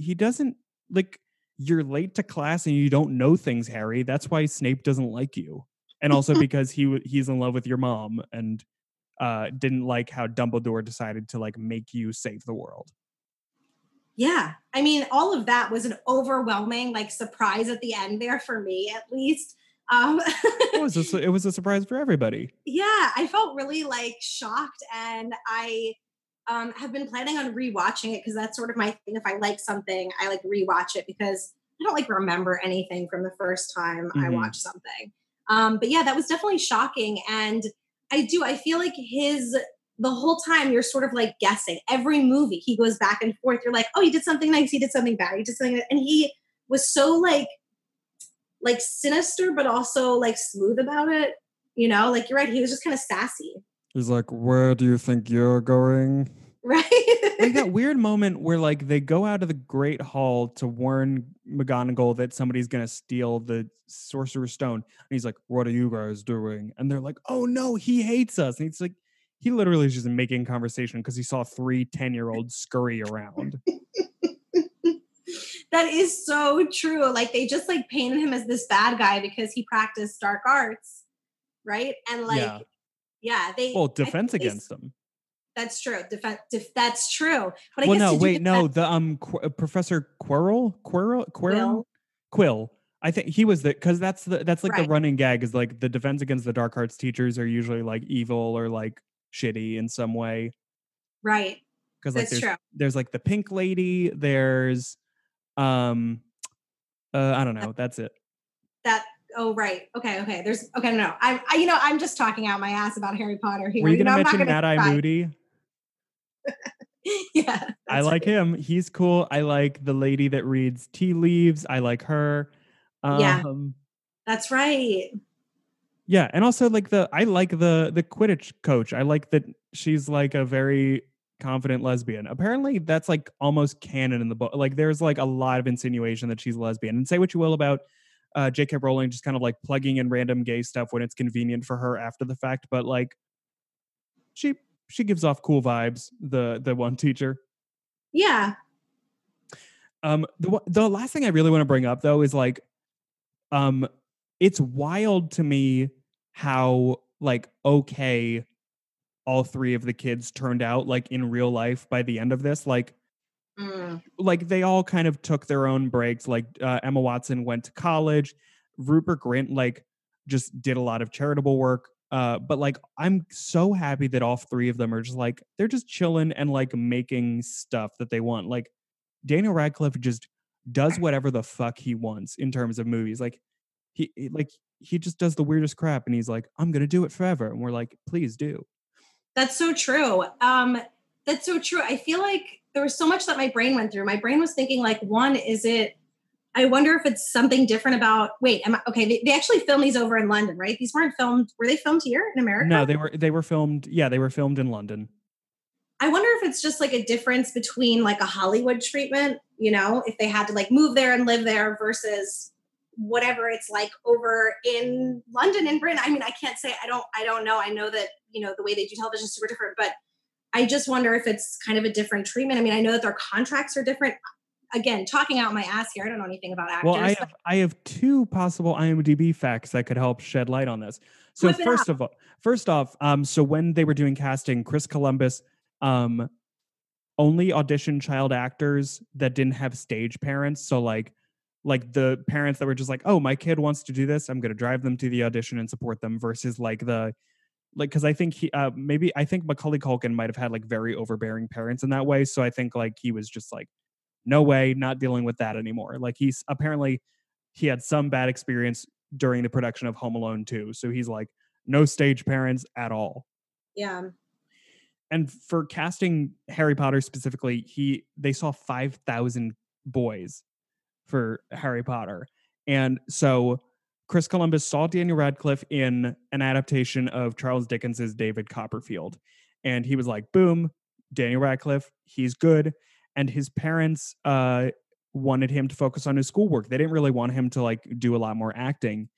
[SPEAKER 1] he doesn't like you're late to class and you don't know things, Harry. That's why Snape doesn't like you. And also [laughs] because he he's in love with your mom and uh didn't like how Dumbledore decided to like make you save the world.
[SPEAKER 3] Yeah. I mean, all of that was an overwhelming like surprise at the end there for me at least. Um
[SPEAKER 1] It was a, it was a surprise for everybody. [laughs]
[SPEAKER 3] yeah, I felt really like shocked and I um, have been planning on rewatching it because that's sort of my thing. If I like something, I like rewatch it because I don't like remember anything from the first time I
[SPEAKER 1] Mhm.
[SPEAKER 3] watch something. Um, but yeah, that was definitely shocking. And I do, I feel like his the whole time you're sort of like guessing. Every movie he goes back and forth. You're like, oh, he did something nice, he did something bad, he did something, and he was so like like sinister, but also like smooth about it. You know, like you're right, he was just kind of sassy,
[SPEAKER 1] He's like, "Where do you think you're going?" [laughs]
[SPEAKER 3] right?
[SPEAKER 1] like that weird moment where like they go out of the Great Hall to warn McGonagall that somebody's gonna steal the Sorcerer's Stone, and he's like, "What are you guys doing?" And they're like, "Oh no, he hates us." And it's like he literally is just making conversation because he saw three 10 year olds scurry around. [laughs]
[SPEAKER 3] that is so true. Like they just like painted him as this bad guy because he practiced dark arts, right? And like,
[SPEAKER 1] Yeah.
[SPEAKER 3] yeah, they
[SPEAKER 1] Well, defense
[SPEAKER 3] they-
[SPEAKER 1] against them.
[SPEAKER 3] That's true. Defen- def- that's true. But I
[SPEAKER 1] well,
[SPEAKER 3] guess
[SPEAKER 1] no, wait, no, the um Qu- uh, Professor Quirrell, Quirrell, Quirrell,
[SPEAKER 3] Quill.
[SPEAKER 1] Quill. I think he was the because that's the that's like
[SPEAKER 3] Right.
[SPEAKER 1] the running gag is like the defense against the dark arts teachers are usually like evil or like shitty in some way
[SPEAKER 3] right.
[SPEAKER 1] because like
[SPEAKER 3] That's
[SPEAKER 1] there's
[SPEAKER 3] true.
[SPEAKER 1] there's like the pink lady there's um uh I don't know that's it
[SPEAKER 3] That. Oh, right. Okay. Okay. There's. Okay. No. no. I. I. You know. I'm just talking out my ass about Harry Potter here.
[SPEAKER 1] were you
[SPEAKER 3] know,
[SPEAKER 1] gonna
[SPEAKER 3] I'm
[SPEAKER 1] mention Mad Eye. Moody [laughs]
[SPEAKER 3] yeah.
[SPEAKER 1] I like
[SPEAKER 3] right.
[SPEAKER 1] him he's cool I like the lady that reads tea leaves I like her
[SPEAKER 3] Yeah.
[SPEAKER 1] um
[SPEAKER 3] That's right.
[SPEAKER 1] Yeah, and also like the I like the the Quidditch coach. I like that she's like a very confident lesbian. Apparently that's like almost canon in the book. Like there's like a lot of insinuation that she's lesbian. And say what you will about uh J.K. Rowling just kind of like plugging in random gay stuff when it's convenient for her after the fact, but like she she gives off cool vibes, the the one teacher.
[SPEAKER 3] Yeah.
[SPEAKER 1] Um, the the last thing I really want to bring up though is like, um, it's wild to me how like okay all three of the kids turned out like in real life by the end of this. Like,
[SPEAKER 3] Mm.
[SPEAKER 1] like they all kind of took their own breaks. Like uh, Emma Watson went to college, Rupert Grint like just did a lot of charitable work. Uh, but like I'm so happy that all three of them are just like they're just chilling and like making stuff that they want. Like Daniel Radcliffe just does whatever the fuck he wants in terms of movies. Like he like he just does the weirdest crap and he's like I'm gonna do it forever. And we're like, please do.
[SPEAKER 3] That's so true. Um, that's so true. I feel like there was so much that my brain went through. My brain was thinking, like, one, is it? I wonder if it's something different about. Wait, am I okay? They, they actually filmed these over in London, right? These weren't filmed. Were they filmed here in America?
[SPEAKER 1] No, they were they were filmed. Yeah, they were filmed in London.
[SPEAKER 3] I wonder if it's just like a difference between like a Hollywood treatment, you know, if they had to like move there and live there versus whatever it's like over in London and Britain. I mean, I can't say I don't I don't know. I know that, you know, the way they do television is super different, but I just wonder if it's kind of a different treatment. I mean, I know that their contracts are different. Again, talking out my ass here. I don't know anything about actors.
[SPEAKER 1] Well, I have I have two possible IMDb facts that could help shed light on this. So first of all, first off, um, so when they were doing casting, Chris Columbus, um, only auditioned child actors that didn't have stage parents. So like, like the parents that were just like, oh, my kid wants to do this, I'm gonna drive them to the audition and support them. Versus like the like because I think he uh maybe I think Macaulay Culkin might have had like very overbearing parents in that way. So I think like he was just like, no way, not dealing with that anymore. Like he's apparently he had some bad experience during the production of Home Alone 2. So he's like, no stage parents at all.
[SPEAKER 3] yeah.
[SPEAKER 1] And for casting Harry Potter specifically, he they saw 5,000 boys for Harry Potter. And so Chris Columbus saw Daniel Radcliffe in an adaptation of Charles Dickens's David Copperfield. And he was like, boom, Daniel Radcliffe, he's good. And his parents uh, wanted him to focus on his schoolwork. They didn't really want him to like do a lot more acting.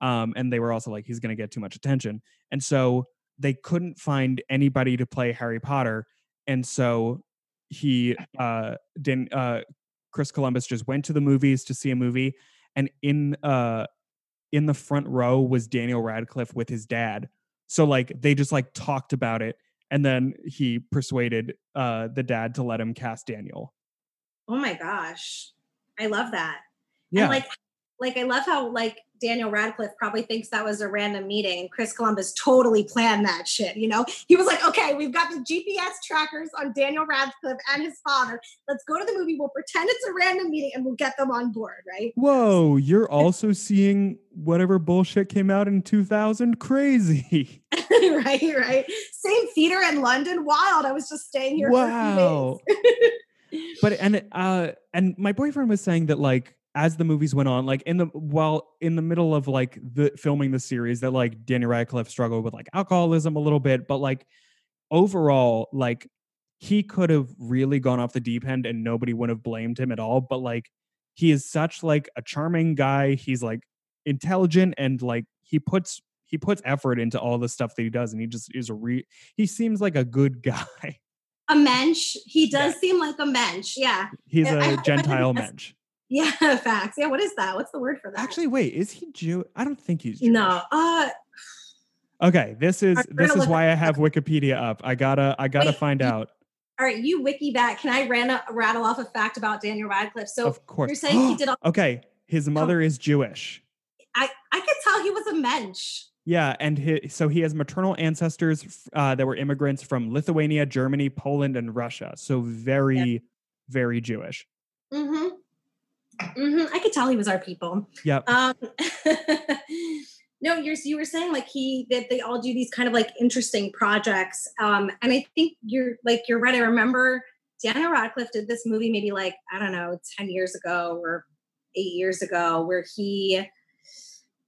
[SPEAKER 1] Um, and they were also like, he's going to get too much attention. And so they couldn't find anybody to play Harry Potter. And so he [laughs] uh, didn't, uh, Chris Columbus just went to the movies to see a movie. And in, uh, in the front row was Daniel Radcliffe with his dad. So like they just like talked about it and then he persuaded uh the dad to let him cast Daniel.
[SPEAKER 3] Oh my gosh. I love that.
[SPEAKER 1] Yeah.
[SPEAKER 3] And like like I love how like Daniel Radcliffe probably thinks that was a random meeting. And Chris Columbus totally planned that shit. You know, he was like, okay, we've got the GPS trackers on Daniel Radcliffe and his father. Let's go to the movie. We'll pretend it's a random meeting and we'll get them on board, right?
[SPEAKER 1] Whoa, you're [laughs] also seeing whatever bullshit came out in 2000? Crazy. [laughs]
[SPEAKER 3] right, right. Same theater in London. Wild. I was just staying here
[SPEAKER 1] Wow.
[SPEAKER 3] for a few days. [laughs]
[SPEAKER 1] but and uh and my boyfriend was saying that like as the movies went on like in the while in the middle of like the filming the series that like Danny Radcliffe struggled with like alcoholism a little bit but like overall like he could have really gone off the deep end and nobody would have blamed him at all but like he is such like a charming guy he's like intelligent and like he puts he puts effort into all the stuff that he does and he just is a re he seems like a good [laughs] guy
[SPEAKER 3] a mensch. He does
[SPEAKER 1] Yeah.
[SPEAKER 3] seem like a mensch. Yeah.
[SPEAKER 1] he's
[SPEAKER 3] I- I
[SPEAKER 1] a
[SPEAKER 3] think
[SPEAKER 1] gentile
[SPEAKER 3] that's-
[SPEAKER 1] mensch
[SPEAKER 3] Yeah. [laughs] Facts. Yeah. What is that? What's the word for that?
[SPEAKER 1] Actually, wait, is he Jew? I don't think he's Jewish.
[SPEAKER 3] no. Uh,
[SPEAKER 1] Okay, this is this is why I have Wikipedia up. I gotta I gotta
[SPEAKER 3] Wait,
[SPEAKER 1] find
[SPEAKER 3] you-
[SPEAKER 1] out.
[SPEAKER 3] all right. You wiki back. Can I ran rattle off a fact about Daniel Radcliffe? So
[SPEAKER 1] Of course.
[SPEAKER 3] you're saying he [gasps] did all,
[SPEAKER 1] okay, his mother is Jewish.
[SPEAKER 3] I, I could tell he was a mensch.
[SPEAKER 1] Yeah, and he, so he has maternal ancestors uh, that were immigrants from Lithuania, Germany, Poland, and Russia. So very, very Jewish.
[SPEAKER 3] Mm-hmm. Mm-hmm. I could tell he was our people.
[SPEAKER 1] Yep.
[SPEAKER 3] Um, [laughs] no, you're you were saying like he that they all do these kind of like interesting projects. Um, and I think you're like you're right. I remember Daniel Radcliffe did this movie maybe like I don't know ten years ago or eight years ago where he.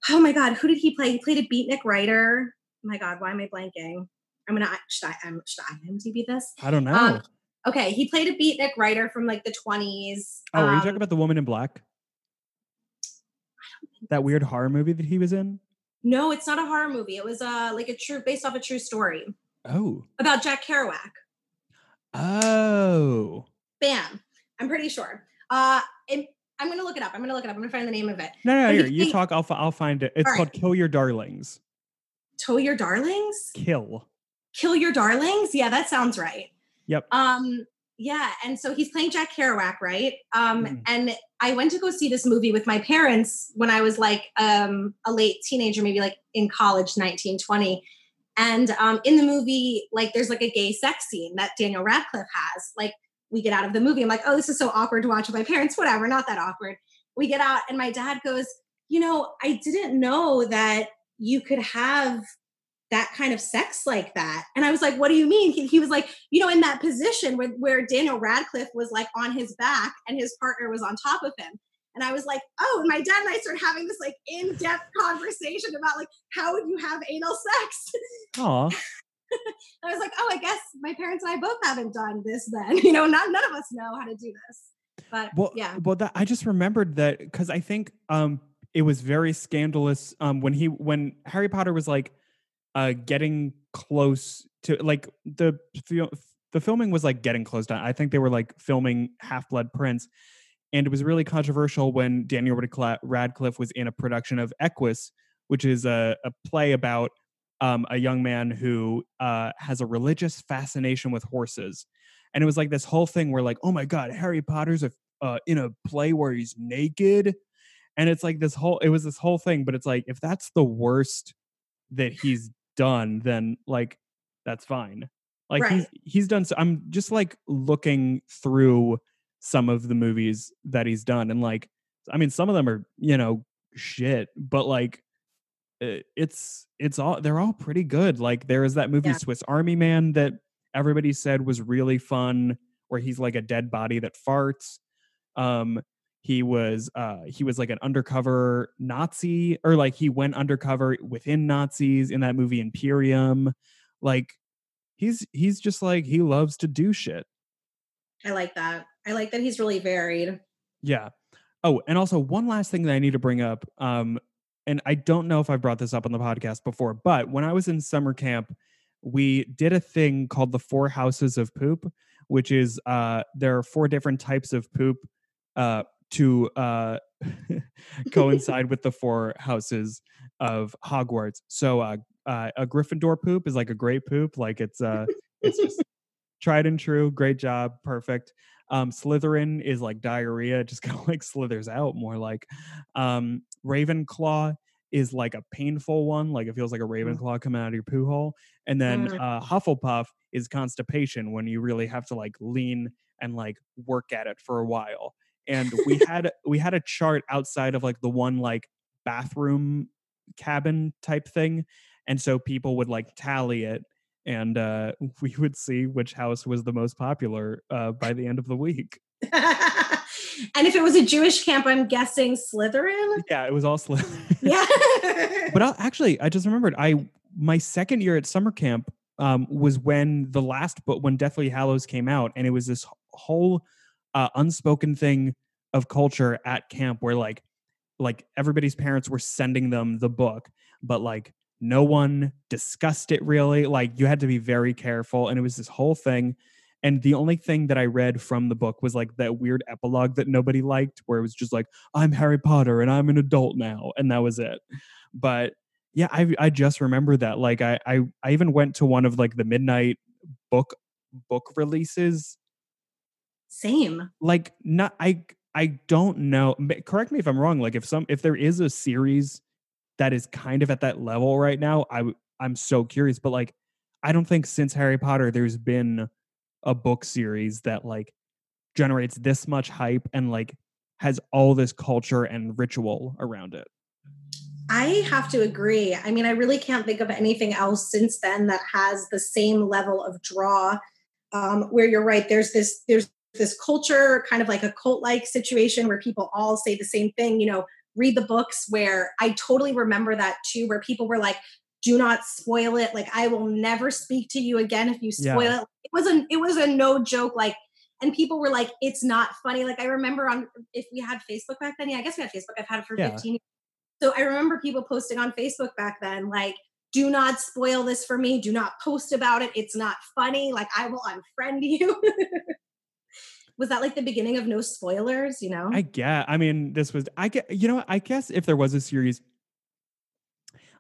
[SPEAKER 3] Oh my God, who did he play? He played a beatnik writer. Oh my God, why am I blanking? I'm gonna should I um, should I IMDb this?
[SPEAKER 1] I don't know.
[SPEAKER 3] Um, okay, he played a beatnik writer from like the 20s.
[SPEAKER 1] oh, are you
[SPEAKER 3] Um,
[SPEAKER 1] talking about the woman in black? That weird horror movie that he was in?
[SPEAKER 3] No, it's not a horror movie. It was uh like a true based off a true story
[SPEAKER 1] Oh.
[SPEAKER 3] about Jack Kerouac.
[SPEAKER 1] Oh.
[SPEAKER 3] Bam. I'm pretty sure. Uh and I'm gonna look it up. I'm gonna look it up. I'm gonna find the name of it.
[SPEAKER 1] No, no,
[SPEAKER 3] he
[SPEAKER 1] here, you talk. I'll, I'll find it. It's called
[SPEAKER 3] right.
[SPEAKER 1] Kill Your Darlings.
[SPEAKER 3] Tow Your Darlings?
[SPEAKER 1] Kill.
[SPEAKER 3] Kill Your Darlings? Yeah, that sounds right.
[SPEAKER 1] Yep.
[SPEAKER 3] Um, yeah, and so he's playing Jack Kerouac, right? Um,
[SPEAKER 1] Mhm.
[SPEAKER 3] and I went to go see this movie with my parents when I was like um a late teenager, maybe like in college, 19, 20. And um, in the movie, like there's like a gay sex scene that Daniel Radcliffe has. Like we get out of the movie, I'm like, oh, this is so awkward to watch with my parents. Whatever, not that awkward. We get out, and my dad goes, you know, I didn't know that you could have that kind of sex like that. And I was like, what do you mean? He, he was like, you know, in that position where, where Daniel Radcliffe was like on his back and his partner was on top of him. And I was like, oh, and my dad and I started having this like in-depth [laughs] conversation about like how would you have anal sex?
[SPEAKER 1] Aw. [laughs]
[SPEAKER 3] I was like, oh, I guess my parents and I both haven't done this then. [laughs] You know, not none of us know how to do this. But
[SPEAKER 1] Well,
[SPEAKER 3] yeah.
[SPEAKER 1] Well, that I just remembered that because I think um it was very scandalous um when he when Harry Potter was like uh getting close to like the the filming was like getting close down. I think they were like filming Half Blood Prince, and it was really controversial when Daniel Radcliffe, was in a production of Equus, which is a, a play about um, a young man who uh, has a religious fascination with horses. And it was like this whole thing where, like, oh my God, Harry Potter's a, uh, in a play where he's naked. And it's like this whole, it was this whole thing. But it's like, if that's the worst that he's done, then like, that's fine. Like he's
[SPEAKER 3] Right.
[SPEAKER 1] he's done. So I'm just like looking through some of the movies that he's done, and like, I mean, some of them are you know shit, but like, it's it's all they're all pretty good. Like there is that movie
[SPEAKER 3] Yeah.
[SPEAKER 1] Swiss Army Man that everybody said was really fun, where he's like a dead body that farts. Um, he was uh he was like an undercover Nazi, or like he went undercover within Nazis in that movie Imperium. Like he's he's just like he loves to do shit.
[SPEAKER 3] I like that. I like that he's really varied.
[SPEAKER 1] Yeah. Oh, and also one last thing that I need to bring up. Um, and I don't know if I've brought this up on the podcast before, but when I was in summer camp, we did a thing called the Four Houses of Poop, which is uh, there are four different types of poop uh, to uh, [laughs] coincide with the four houses of Hogwarts. So uh, uh, a Gryffindor poop is like a great poop, like it's uh, it's just [laughs] tried and true. Great job, perfect. Um, Slytherin is like diarrhea, just [laughs] kind of like slithers out more like. Um, Ravenclaw is like a painful one, like it feels like a Ravenclaw coming out of your poo hole. And then
[SPEAKER 3] Mm.
[SPEAKER 1] uh, Hufflepuff is constipation when you really have to like lean and like work at it for a while. And we had we had a chart outside of like the one like bathroom cabin type thing, and so people would like tally it, and uh, [laughs] we would see which house was the most popular uh, by the end of the week. [laughs]
[SPEAKER 3] and if it was a Jewish camp, I'm guessing Slytherin.
[SPEAKER 1] Yeah, it was all Slytherin. [laughs]
[SPEAKER 3] Yeah.
[SPEAKER 1] but I'll, actually, I just remembered. I my second year at summer camp um, was when the last book, when Deathly Hallows came out, and it was this whole uh, unspoken thing of culture at camp where like like everybody's parents were sending them the book, but like no one discussed it really. Like you had to be very careful, and it was this whole thing. And the only thing that I read from the book was like that weird epilogue that nobody liked, where it was just like, I'm Harry Potter and I'm an adult now. And that was it. But yeah, I I just remember that. Like I I, I even went to one of like the midnight book book releases.
[SPEAKER 3] Same.
[SPEAKER 1] Like not I I don't know. Correct me if I'm wrong. Like if some if there is a series that is kind of at that level right now, I I'm so curious. But like I don't think since Harry Potter there's been a book series that like generates this much hype and like has all this culture and ritual around it.
[SPEAKER 3] I have to agree. I mean, I really can't think of anything else since then that has the same level of draw. Um, where you're right, there's this there's this culture, kind of like a cult like situation where people all say the same thing. You know, read the books. Where I totally remember that too, where people were like, "Do not spoil it. Like, I will never speak to you again if you spoil
[SPEAKER 1] Yeah.
[SPEAKER 3] it." It was a it was a no joke. Like, and people were like, "It's not funny." Like, I remember on if we had Facebook back then. Yeah, I guess we had Facebook. I've had it for
[SPEAKER 1] Yeah.
[SPEAKER 3] 15 years. So I remember people posting on Facebook back then, like, do not spoil this for me. Do not post about it. It's not funny. Like, I will unfriend you. [laughs] was that like the beginning of no spoilers? You know?
[SPEAKER 1] I get. I mean, this was. I get. You know, I guess if there was a series,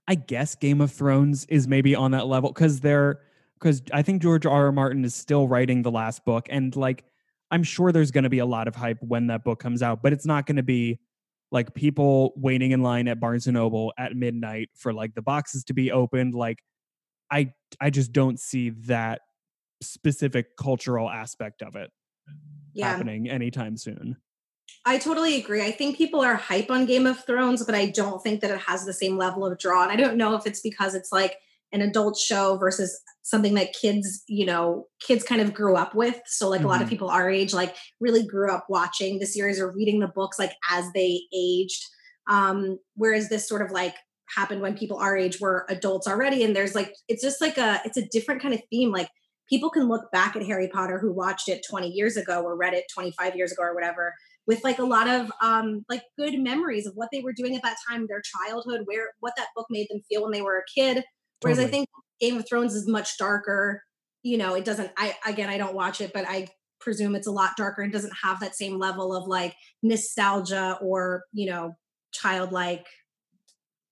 [SPEAKER 1] I guess Game of Thrones is maybe on that level because they're because I think George R. R. Martin is still writing the last book, and like I'm sure there's going to be a lot of hype when that book comes out, but it's not going to be like people waiting in line at Barnes and Noble at midnight for like the boxes to be opened. Like, I I just don't see that specific cultural aspect of it
[SPEAKER 3] yeah.
[SPEAKER 1] happening anytime soon.
[SPEAKER 3] I totally agree. I think people are hype on Game of Thrones, but I don't think that it has the same level of draw. And I don't know if it's because it's like an adult show versus something that kids, you know, kids kind of grew up with. So like a lot of
[SPEAKER 1] Mhm.
[SPEAKER 3] people our age like really grew up watching the series or reading the books like as they aged. Um whereas this sort of like happened when people our age were adults already and there's like it's just like a it's a different kind of theme like people can look back at Harry Potter who watched it 20 years ago or read it 25 years ago or whatever with like a lot of um like good memories of what they were doing at that time their childhood where what that book made them feel when they were a kid. Whereas i think game of thrones is much darker you know it doesn't i again i don't watch it but i presume it's a lot darker and doesn't have that same level of like nostalgia or you know childlike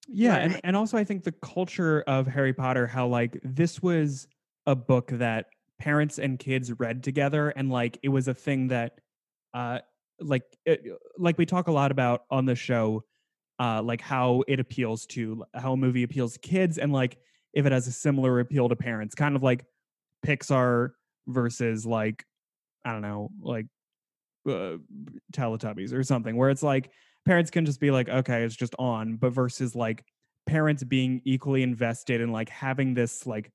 [SPEAKER 1] Yeah, and, and also I think the culture of Harry Potter, how like this was a book that parents and kids read together, and like it was a thing that, uh, like it, like we talk a lot about on the show, uh, like how it appeals to how a movie appeals to kids, and like if it has a similar appeal to parents, kind of like Pixar versus like I don't know, like uh, Teletubbies or something, where it's like parents can just be like, okay, it's just on, but versus like parents being equally invested in like having this like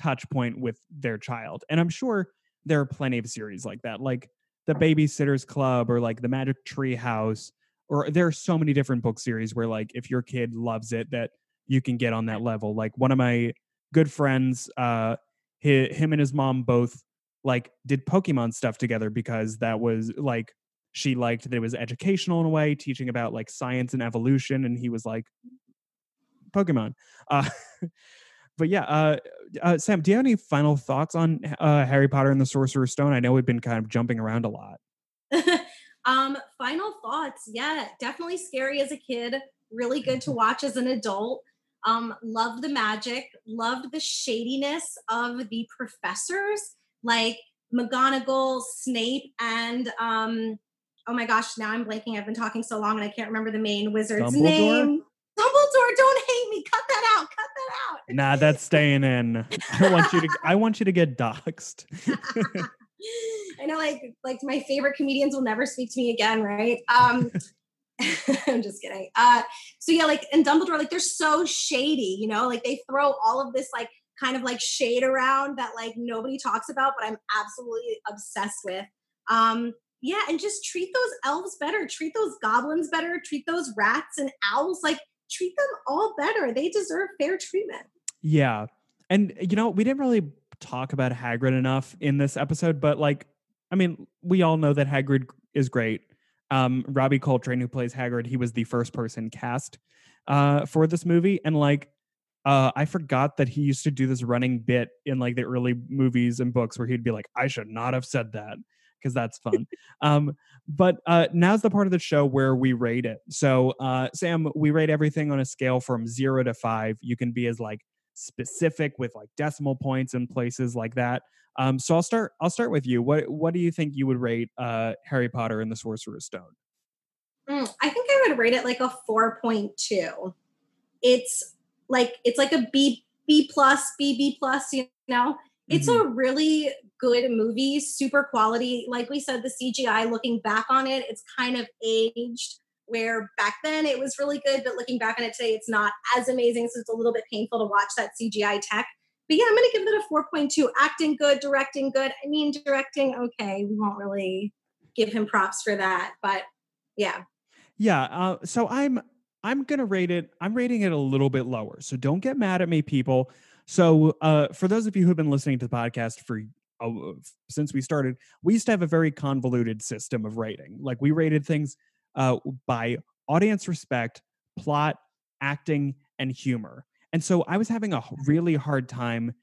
[SPEAKER 1] touch point with their child. And I'm sure there are plenty of series like that, like the Babysitters Club or like the Magic Tree House, or there are so many different book series where like if your kid loves it, that you can get on that level. Like one of my good friends, uh, hi him and his mom both like did Pokemon stuff together because that was like she liked that it was educational in a way, teaching about like science and evolution, and he was like Pokemon. Uh, [laughs] but yeah, uh, uh, Sam, do you have any final thoughts on uh, Harry Potter and the Sorcerer's Stone? I know we've been kind of jumping around a lot. [laughs]
[SPEAKER 3] um final thoughts yeah definitely scary as a kid really good to watch as an adult um loved the magic loved the shadiness of the professors like McGonagall, Snape, and um, oh my gosh, now I'm blanking. I've been talking so long and I can't remember the main wizard's
[SPEAKER 1] Dumbledore?
[SPEAKER 3] name. Dumbledore, don't hate me. Cut that out. Cut that out.
[SPEAKER 1] Nah, that's staying in. [laughs] I want you to. I want you to get doxxed. [laughs]
[SPEAKER 3] I know, like, like my favorite comedians will never speak to me again, right? Um, [laughs] I'm just kidding. Uh, so yeah, like, and Dumbledore, like, they're so shady, you know, like they throw all of this like kind of like shade around that like nobody talks about, but I'm absolutely obsessed with. Um, yeah, and just treat those elves better, treat those goblins better, treat those rats and owls like treat them all better. They deserve fair treatment.
[SPEAKER 1] Yeah. And you know, we didn't really talk about Hagrid enough in this episode, but like I mean, we all know that Hagrid is great. Um Robbie Coltrane who plays Hagrid, he was the first person cast uh for this movie and like uh I forgot that he used to do this running bit in like the early movies and books where he'd be like I should not have said that because that's fun. um but uh now's the part of the show where we rate it. So uh Sam, we rate everything on a scale from 0 to 5. You can be as like specific with like decimal points and places like that. Um, so I'll start. I'll start with you. What What do you think you would rate uh, Harry Potter and the Sorcerer's Stone?
[SPEAKER 3] Mm, I think I would rate it like a 4.2. It's like it's like a B B plus, B B plus, you know. It's a really good movie, super quality. Like we said, the CGI looking back on it, it's kind of aged where back then it was really good, but looking back on it today, it's not as amazing. So it's a little bit painful to watch that CGI tech. But yeah, I'm going to give it a 4.2. Acting good, directing good. I mean, directing, okay, we won't really give him props for that. But yeah.
[SPEAKER 1] Yeah. Uh, so I'm I'm gonna rate it. I'm rating it a little bit lower. So don't get mad at me, people. So uh, for those of you who've been listening to the podcast for uh, since we started, we used to have a very convoluted system of rating. Like we rated things uh, by audience respect, plot, acting, and humor. And so I was having a really hard time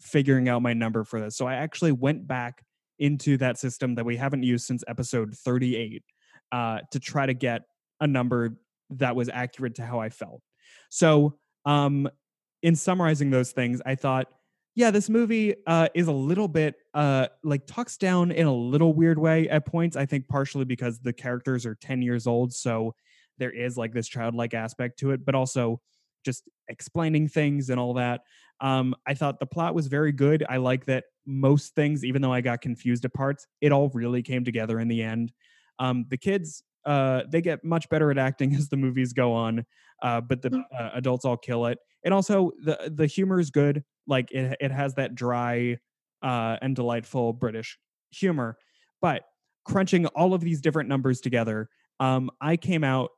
[SPEAKER 1] figuring out my number for this. So I actually went back into that system that we haven't used since episode 38 uh, to try to get a number that was accurate to how I felt. So, um, in summarizing those things, I thought, yeah, this movie uh, is a little bit uh, like tucks down in a little weird way at points. I think partially because the characters are 10 years old. So there is like this childlike aspect to it, but also just explaining things and all that. Um, I thought the plot was very good. I like that most things, even though I got confused at parts, it all really came together in the end. Um, the kids, uh, they get much better at acting [laughs] as the movies go on, uh, but the uh, adults all kill it. And also the the humor is good. Like it it has that dry uh, and delightful British humor. But crunching all of these different numbers together, um, I came out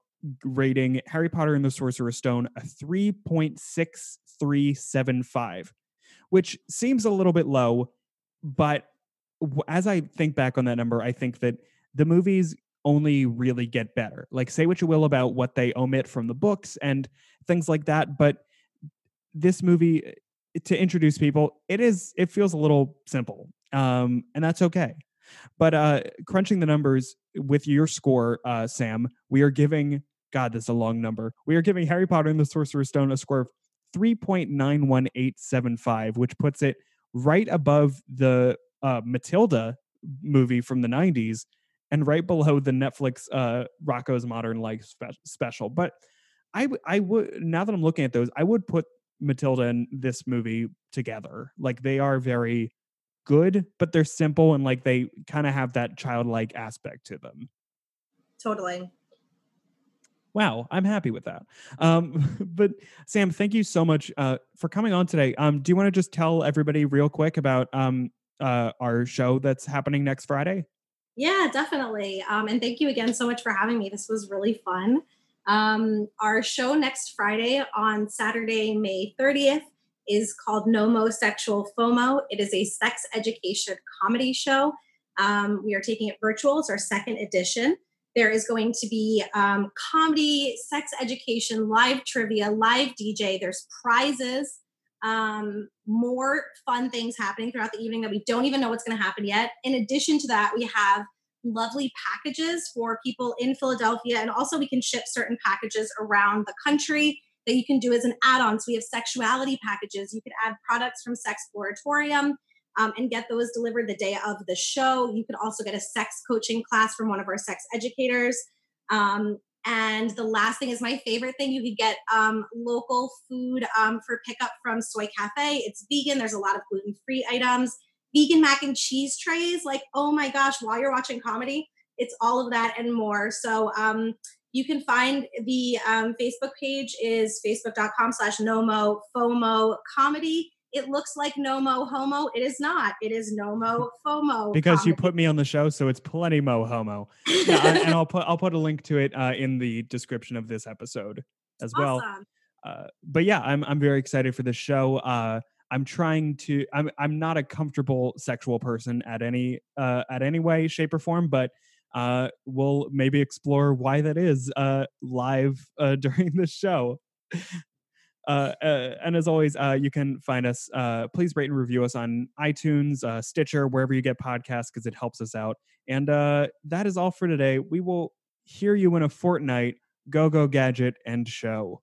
[SPEAKER 1] rating Harry Potter and the Sorcerer's Stone a 3.6375, which seems a little bit low, but as I think back on that number, I think that the movies only really get better. Like, say what you will about what they omit from the books and things like that, but this movie eh, to introduce people, it is it feels a little simple, um, and that's okay. But uh, crunching the numbers with your score, uh, Sam, we are giving God, this is a long number. We are giving Harry Potter and the Sorcerer's Stone a score of 3.91875, which puts it right above the uh, Matilda movie from the 90s and right below the Netflix uh, Rocko's Modern Life spe- special. But I, w- I would, now that I'm looking at those, I would put Matilda and this movie together. Like they are very good, but they're simple and like they kind of have that childlike aspect to them.
[SPEAKER 3] Totally.
[SPEAKER 1] Wow, I'm happy with that. Um, [laughs] but Sam, thank you so much uh, for coming on today. Um, do you want to just tell everybody real quick about um, uh, our show that's happening next Friday?
[SPEAKER 3] Yeah, definitely. Um, and thank you again so much for having me. This was really fun. Um, our show next Friday on Saturday, May 30th is called Nomo Sexual FOMO. It is a sex education comedy show. Um, we are taking it virtual. It's our second edition. There is going to be um, comedy, sex education, live trivia, live DJ. There's prizes, um, more fun things happening throughout the evening that we don't even know what's going to happen yet. In addition to that, we have lovely packages for people in Philadelphia, and also we can ship certain packages around the country that you can do as an add-on. So we have sexuality packages. You can add products from Sexploratorium. um, and get those delivered the day of the show. You could also get a sex coaching class from one of our sex educators. Um, and the last thing is my favorite thing. You could get um, local food um, for pickup from Soy Cafe. It's vegan. There's a lot of gluten free items. Vegan mac and cheese trays. Like, oh my gosh, while you're watching comedy, it's all of that and more. So um, you can find the um, Facebook page is facebook.com slash nomo FOMO comedy it looks like nomo homo. It is not. It is nomo FOMO.
[SPEAKER 1] because comedy. you put me on the show, so it's plenty mo homo. [laughs] Yeah, and I'll put I'll put a link to it uh, in the description of this episode as awesome. well. Uh, but yeah, I'm I'm very excited for this show. Uh, I'm trying to. I'm I'm not a comfortable sexual person at any uh, at any way, shape, or form, but uh, we'll maybe explore why that is uh, live uh, [laughs] during the show. Uh, uh, and as always, uh, you can find us. Uh, please rate and review us on iTunes, uh, Stitcher, wherever you get podcasts, because it helps us out. And that is all for today. We will hear you in a fortnight. Go, go, gadget, and show.